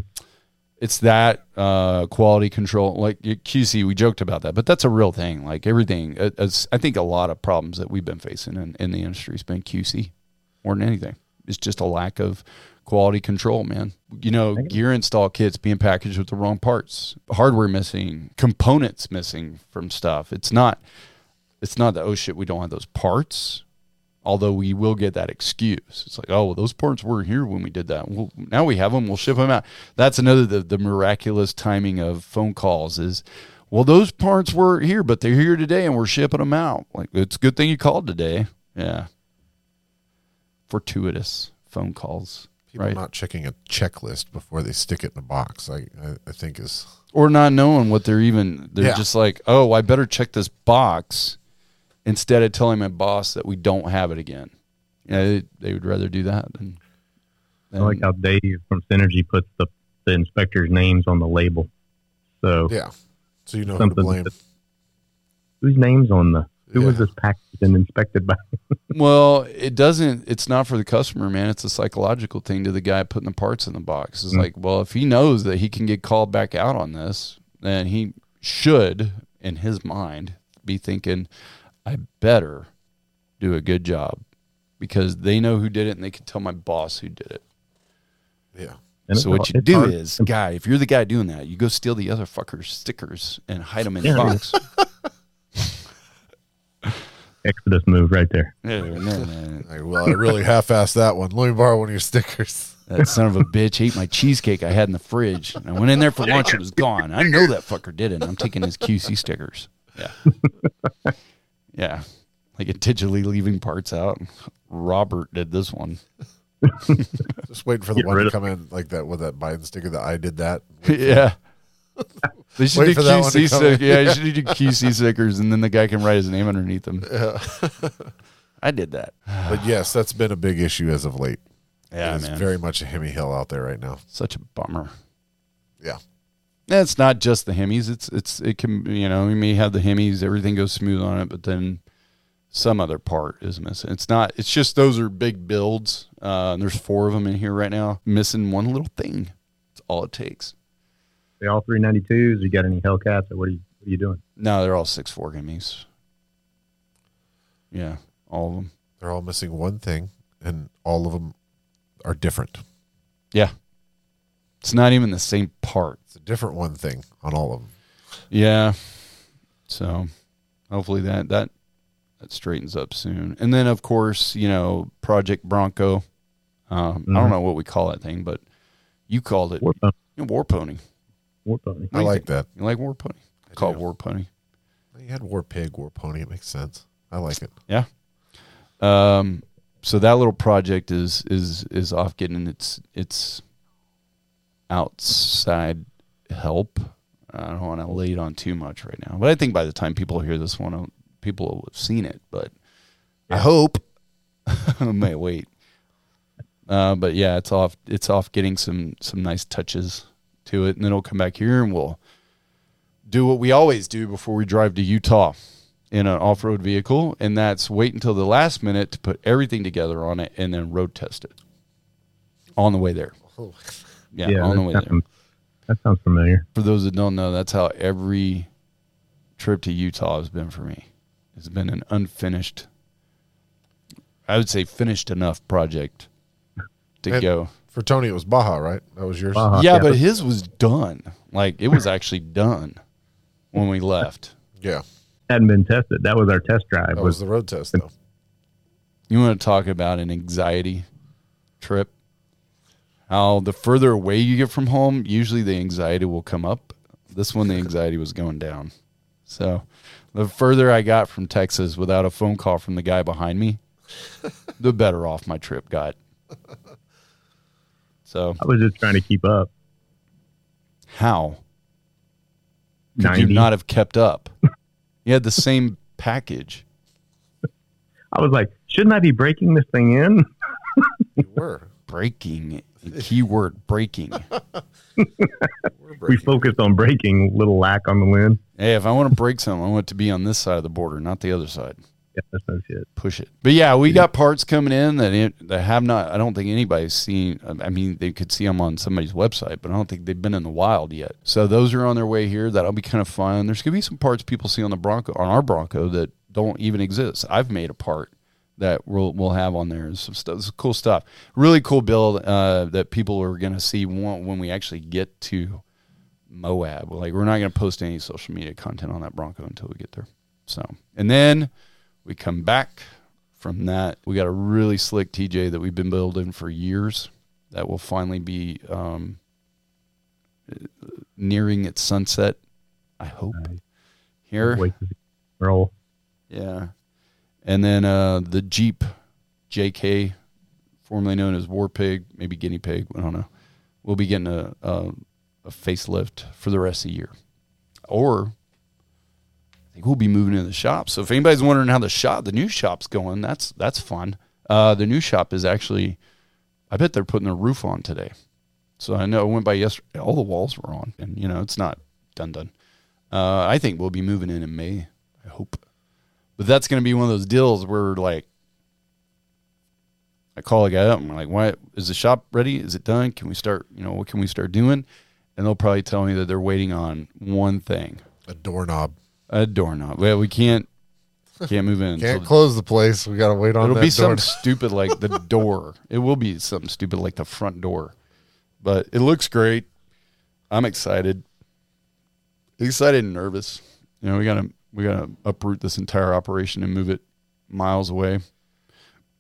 Speaker 1: it's that uh, quality control like qc we joked about that but that's a real thing like everything as i think a lot of problems that we've been facing in, in the industry has been qc more than anything. It's just a lack of quality control man. You know gear install kits being packaged with the wrong parts hardware missing components missing from stuff. It's not it's not that oh shit we don't have those parts although we will get that excuse. It's like, oh, well, those parts weren't here when we did that. Well, now we have them. We'll ship them out. That's another the, the miraculous timing of phone calls is, well, those parts were here, but they're here today, and we're shipping them out. Like it's a good thing you called today. Yeah, fortuitous phone calls,
Speaker 3: People
Speaker 1: right?
Speaker 3: not checking a checklist before they stick it in a box. I, I, I think is
Speaker 1: or not knowing what they're even. They're
Speaker 3: Yeah.
Speaker 1: just like, oh, I better check this box instead of telling my boss that we don't have it again. Yeah, they, they would rather do that than.
Speaker 2: I like how Dave from Synergy puts the, the inspector's names on the label. So
Speaker 3: yeah. So you know who to
Speaker 2: Something
Speaker 3: blame.
Speaker 2: that- whose name's on the who was this packaged and inspected by? [laughs]
Speaker 1: Well, it doesn't. It's not for the customer, man. It's a psychological thing to the guy putting the parts in the box. It's
Speaker 2: Mm.
Speaker 1: like, well, if he knows that he can get called back out on this, then he should, in his mind, be thinking, I better do a good job because they know who did it and they can tell my boss who did it.
Speaker 3: Yeah.
Speaker 2: And
Speaker 1: so what you do
Speaker 2: hard-
Speaker 1: is, guy, if you're the guy doing that, you go steal the other fucker's stickers and hide them in
Speaker 2: Yeah.
Speaker 1: the box. [laughs]
Speaker 2: Exodus move right there.
Speaker 1: No, no, no.
Speaker 3: Well, I really half-assed that one. Let me borrow one of your stickers.
Speaker 1: That son of a bitch ate my cheesecake I had in the fridge. And I went in there for lunch. It was gone. I know that fucker did it. I'm taking his QC stickers. Yeah. [laughs] Yeah. Like intentionally leaving parts out. Robert did this one. [laughs]
Speaker 3: Just waiting for the
Speaker 2: Get
Speaker 3: one to
Speaker 2: of-
Speaker 3: come in like that with that Biden sticker that I did that. [laughs]
Speaker 1: yeah. [laughs] They should
Speaker 3: Wait
Speaker 1: do
Speaker 3: for that one to
Speaker 1: QC
Speaker 3: come
Speaker 1: stickers.
Speaker 3: in.
Speaker 1: Yeah, you should do QC stickers, and then the guy can write his name underneath them.
Speaker 3: Yeah.
Speaker 1: I did that.
Speaker 3: but yes, that's been a big issue as of late.
Speaker 1: Yeah,
Speaker 3: it's very much a Hemi Hill out there right now.
Speaker 1: Such a bummer.
Speaker 3: Yeah.
Speaker 1: And It's not just the Hemis. It's it's it can you know you may have the Hemis, everything goes smooth on it, but then some other part is missing. It's not. It's just those are big builds. Uh, and there's four of them in here right now, missing one little thing. That's all it takes.
Speaker 2: They all 392s. You got any Hellcats or what are you, what are you doing?
Speaker 1: No, they're all six four Hemis. Yeah, all of them.
Speaker 3: They're all missing one thing, and all of them are different.
Speaker 1: Yeah, it's not even the same part.
Speaker 3: It's a different one thing on all of them.
Speaker 1: Yeah. So hopefully that that that straightens up soon. And then of course, you know, Project Bronco. Um, I
Speaker 2: Mhm.
Speaker 1: don't know what we call that thing, but you called it
Speaker 2: War, Pony.
Speaker 1: you know, War Pony.
Speaker 2: War Pony.
Speaker 3: I like that.
Speaker 1: You like War Pony?
Speaker 3: I
Speaker 1: Call it. War Pony.
Speaker 3: You had War Pig, War Pony. It makes sense. I like it. Yeah.
Speaker 1: Um, so that little project is is is off getting its its outside help. I don't want to lay it on too much right now, but I think by the time people hear this one, uh, people will have seen it. But I hope [laughs] I may wait. Uh, but yeah, it's off. It's off getting some some nice touches to it, and then it'll come back here and we'll do what we always do before we drive to Utah in an off-road vehicle, and that's wait until the last minute to put everything together on it and then road test it on the way there. Yeah, on the
Speaker 2: that
Speaker 1: way there.
Speaker 2: Sounds- That sounds familiar.
Speaker 1: For those that don't know, that's how every trip to Utah has been for me. It's been an unfinished, I would say finished enough project to
Speaker 3: And-
Speaker 1: go.
Speaker 3: For Tony, it was Baja, right? That was yours.
Speaker 2: Baja.
Speaker 1: yeah,
Speaker 2: yeah,
Speaker 1: but
Speaker 2: but-
Speaker 1: his was done. Like it was actually done when we left.
Speaker 3: Yeah,
Speaker 2: Hadn't been tested. That was our test drive.
Speaker 3: that
Speaker 2: Was
Speaker 3: was the road test, though.
Speaker 1: You want to talk about an anxiety trip? How the further away you get from home, usually the anxiety will come up. This one, the [laughs] anxiety was going down. So the further I got from Texas without a phone call from the guy behind me, the better off my trip got. So
Speaker 2: I was just trying to keep up.
Speaker 1: how could
Speaker 2: 90.
Speaker 1: you not have kept up? You had the same package.
Speaker 2: I was like, shouldn't I be breaking this thing in?
Speaker 3: You were.
Speaker 1: Breaking, keyword breaking. [laughs]
Speaker 3: Were
Speaker 2: We
Speaker 3: breaking.
Speaker 2: focused on breaking, little lack on the lens.
Speaker 1: Hey, if I want to break something, I want it to be on this side of the border, not the other side.
Speaker 2: Yeah, that's no shit.
Speaker 1: Push it. But yeah, we got parts coming in that it, that have not. I don't think anybody's seen. I mean, they could see them on somebody's website, but I don't think they've been in the wild yet. So those are on their way here. That'll be kind of fun. There's gonna be some parts people see on the Bronco, on our Bronco, that don't even exist. I've made a part that we'll we'll have on there. Some stuff, some cool stuff. Really cool build uh, that people are gonna see when, when we actually get to Moab. Like we're not going to post any social media content on that Bronco until we get there. So, and then we come back from that. We got a really slick TJ that we've been building for years that will finally be um, nearing its sunset. I hope here.
Speaker 2: To roll.
Speaker 1: Yeah. And then uh, the Jeep JK, formerly known as War Pig, maybe Guinea Pig, I don't know. We'll be getting a, a, a facelift for the rest of the year. Or I think we'll be moving into the shop. So if anybody's wondering how the shop, the new shop's going, that's that's fun. Uh, the new shop is actually, I bet they're putting the roof on today. So I know I went by yesterday. All the walls were on, and you know it's not done done. Uh, I think we'll be moving in in May. I hope. But that's going to be one of those deals where like I call a guy up and I'm like, "Why is the shop ready? Is it done? Can we start? You know, what can we start doing?" And they'll probably tell me that they're waiting on one thing:
Speaker 3: A doorknob.
Speaker 1: a doorknob. Well, we can't can't move in. [laughs]
Speaker 3: Can't
Speaker 1: until-
Speaker 3: close the place. We got to wait on
Speaker 1: It'll be
Speaker 3: door.
Speaker 1: something stupid like the [laughs] door. It will be something stupid like the front door. But it looks great. I'm excited. Excited and nervous. You know, we gotta we gotta uproot this entire operation and move it miles away.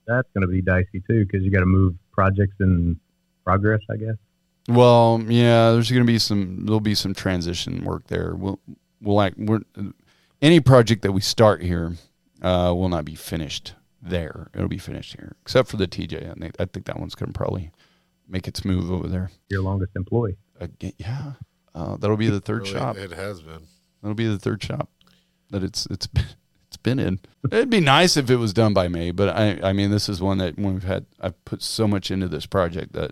Speaker 2: That's going to be dicey too because you got to move projects in progress, I guess.
Speaker 1: Well, yeah, there's going to be some. There'll be some transition work there. We'll we'll like we're any project that we start here uh, will not be finished there. It'll be finished here, except for the TJ. I think I think that one's going to probably make its move over there.
Speaker 2: Your longest employee.
Speaker 1: Again, yeah, uh, that'll be the third
Speaker 3: Really,
Speaker 1: shop.
Speaker 3: It has been.
Speaker 1: That'll be the third shop that it's it's been, [laughs] it's been in. It'd be nice if it was done by May, but I I mean this is one that when we've had I've put so much into this project that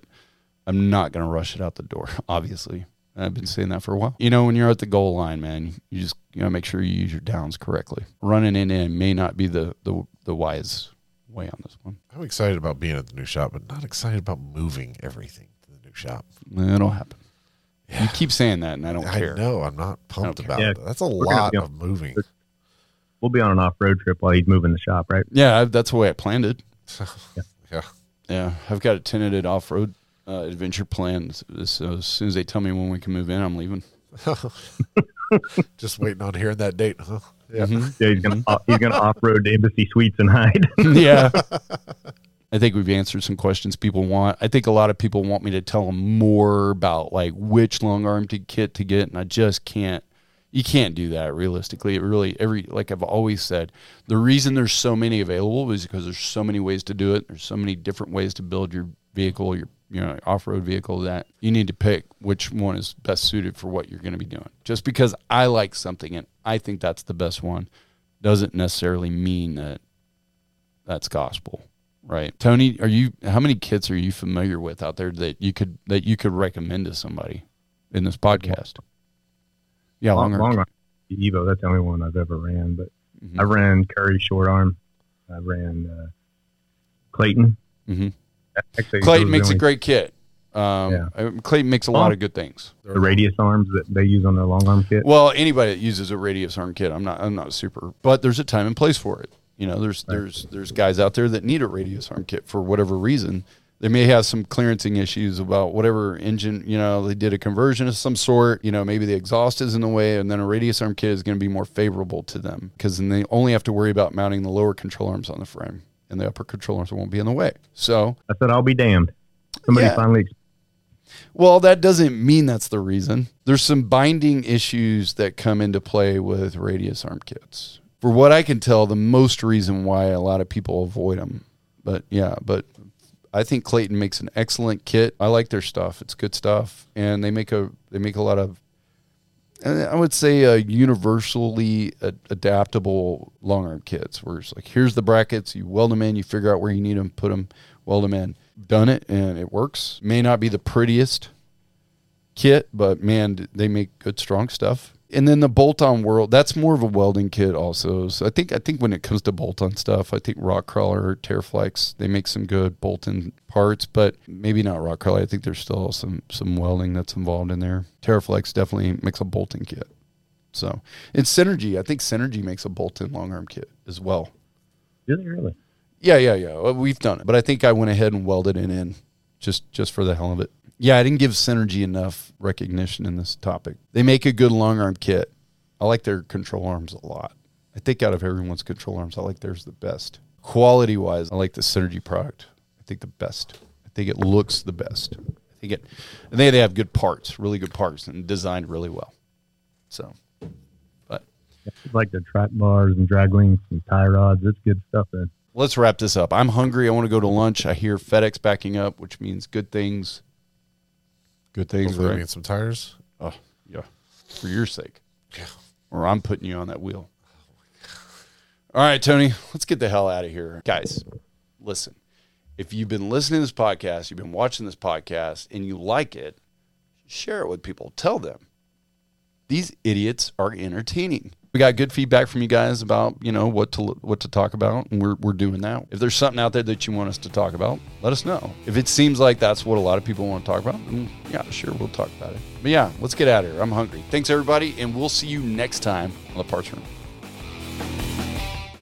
Speaker 1: I'm not going to rush it out the door. [laughs] Obviously, I've been saying that for a while. You know, when you're at the goal line, man, you just you gotta make sure you use your downs correctly. Running in may not be the the the wise way on this one.
Speaker 3: I'm excited about being at the new shop, but not excited about moving everything to the new shop.
Speaker 1: It'll happen. You keep saying that, and I don't
Speaker 3: I
Speaker 1: care.
Speaker 3: know. I'm not pumped about
Speaker 2: Yeah,
Speaker 3: it. That's a
Speaker 2: gonna
Speaker 3: lot
Speaker 2: on-
Speaker 3: of moving.
Speaker 2: We'll be on an off road trip while he's moving the shop, right?
Speaker 1: Yeah, I- that's the way I planned it. [laughs]
Speaker 3: yeah.
Speaker 1: Yeah, I've got a tenanted off road uh, adventure plan. So as soon as they tell me when we can move in, I'm leaving. [laughs]
Speaker 3: Just waiting on hearing that date, huh? Yeah.
Speaker 1: Mhm.
Speaker 2: Yeah, he's gonna he's gonna off road to Embassy Suites and hide. [laughs]
Speaker 1: yeah. I think we've answered some questions people want. I think a lot of people want me to tell them more about like which long arm to kit to get, and I just can't. You can't do that realistically. It really every like I've always said, the reason there's so many available is because there's so many ways to do it. There's so many different ways to build your vehicle, your you know off road vehicle that you need to pick which one is best suited for what you're going to be doing. Just because I like something and I think that's the best one, doesn't necessarily mean that that's gospel right tony are you how many kits are you familiar with out there that you could that you could recommend to somebody in this podcast yeah
Speaker 2: long,
Speaker 1: longer
Speaker 2: long arm. Evo, that's the only one I've ever ran. But
Speaker 1: Mhm.
Speaker 2: I ran Currie short arm. I ran uh, Clayton.
Speaker 1: Mhm.
Speaker 2: Actually,
Speaker 1: clayton makes
Speaker 2: the
Speaker 1: a great kit um,
Speaker 2: Yeah.
Speaker 1: uh, clayton makes a lot of good things
Speaker 2: the radius arms that they use on their long arm kit.
Speaker 1: well anybody that uses a radius arm kit i'm not i'm not super but there's a time and place for it you know there's there's there's guys out there that need a radius arm kit for whatever reason they may have some clearancing issues about whatever engine you know they did a conversion of some sort you know maybe the exhaust is in the way and then a radius arm kit is going to be more favorable to them because then they only have to worry about mounting the lower control arms on the frame and the upper control arms won't be in the way so
Speaker 2: I said, I'll be damned. Somebody
Speaker 1: Yeah.
Speaker 2: finally
Speaker 1: Well, that doesn't mean that's the reason. There's some binding issues that come into play with radius arm kits. For what I can tell, the most reason why a lot of people avoid them. But yeah, but I think Clayton makes an excellent kit. I like their stuff. It's good stuff, and they make a they make a lot of I would say uh, universally a- adaptable long arm kits. Where it's like, here's the brackets, you weld them in, you figure out where you need them, put them, weld them in. Done it, and it works. May not be the prettiest kit, but man, they make good, strong stuff. And then the bolt-on world, that's more of a welding kit, also. So I think I think when it comes to bolt-on stuff, I think Rock Krawler, TeraFlex, they make some good bolt-in parts, but maybe not Rock Krawler. I think there's still some some welding that's involved in there. TeraFlex definitely makes a bolt-in kit. So, and Synergy, I think Synergy makes a bolt-in long arm kit as well.
Speaker 2: Do they really?
Speaker 1: Yeah, yeah, yeah. We've done it, but I think I went ahead and welded it in just just for the hell of it. Yeah, I didn't give Synergy enough recognition in this topic. They make a good long arm kit. I like their control arms a lot. I think out of everyone's control arms, I like theirs the best. Quality wise, I like the Synergy product. I think the best. I think it looks the best. I think it. I think they have good parts, really good parts, and designed really well. So, but
Speaker 2: like the track bars and drag links and tie rods. It's good stuff. Then
Speaker 1: let's wrap this up. I'm hungry. I want to go to lunch. I hear FedEx backing up, which means good things. Good things,
Speaker 3: Hopefully, we
Speaker 1: right?
Speaker 3: get some tires.
Speaker 1: Oh, yeah. For your sake.
Speaker 3: Yeah.
Speaker 1: Or I'm putting you on that wheel. All right, Tony, let's get the hell out of here. Guys, listen. If you've been listening to this podcast, you've been watching this podcast, and you like it, share it with people. Tell them. These idiots are entertaining. We got good feedback from you guys about, you know, what to what to talk about, and we're, we're doing that. If there's something out there that you want us to talk about, let us know. If it seems like that's what a lot of people want to talk about, yeah, sure, we'll talk about it. But yeah, let's get out of here. I'm hungry. Thanks, everybody, and we'll see you next time on the Parts Room.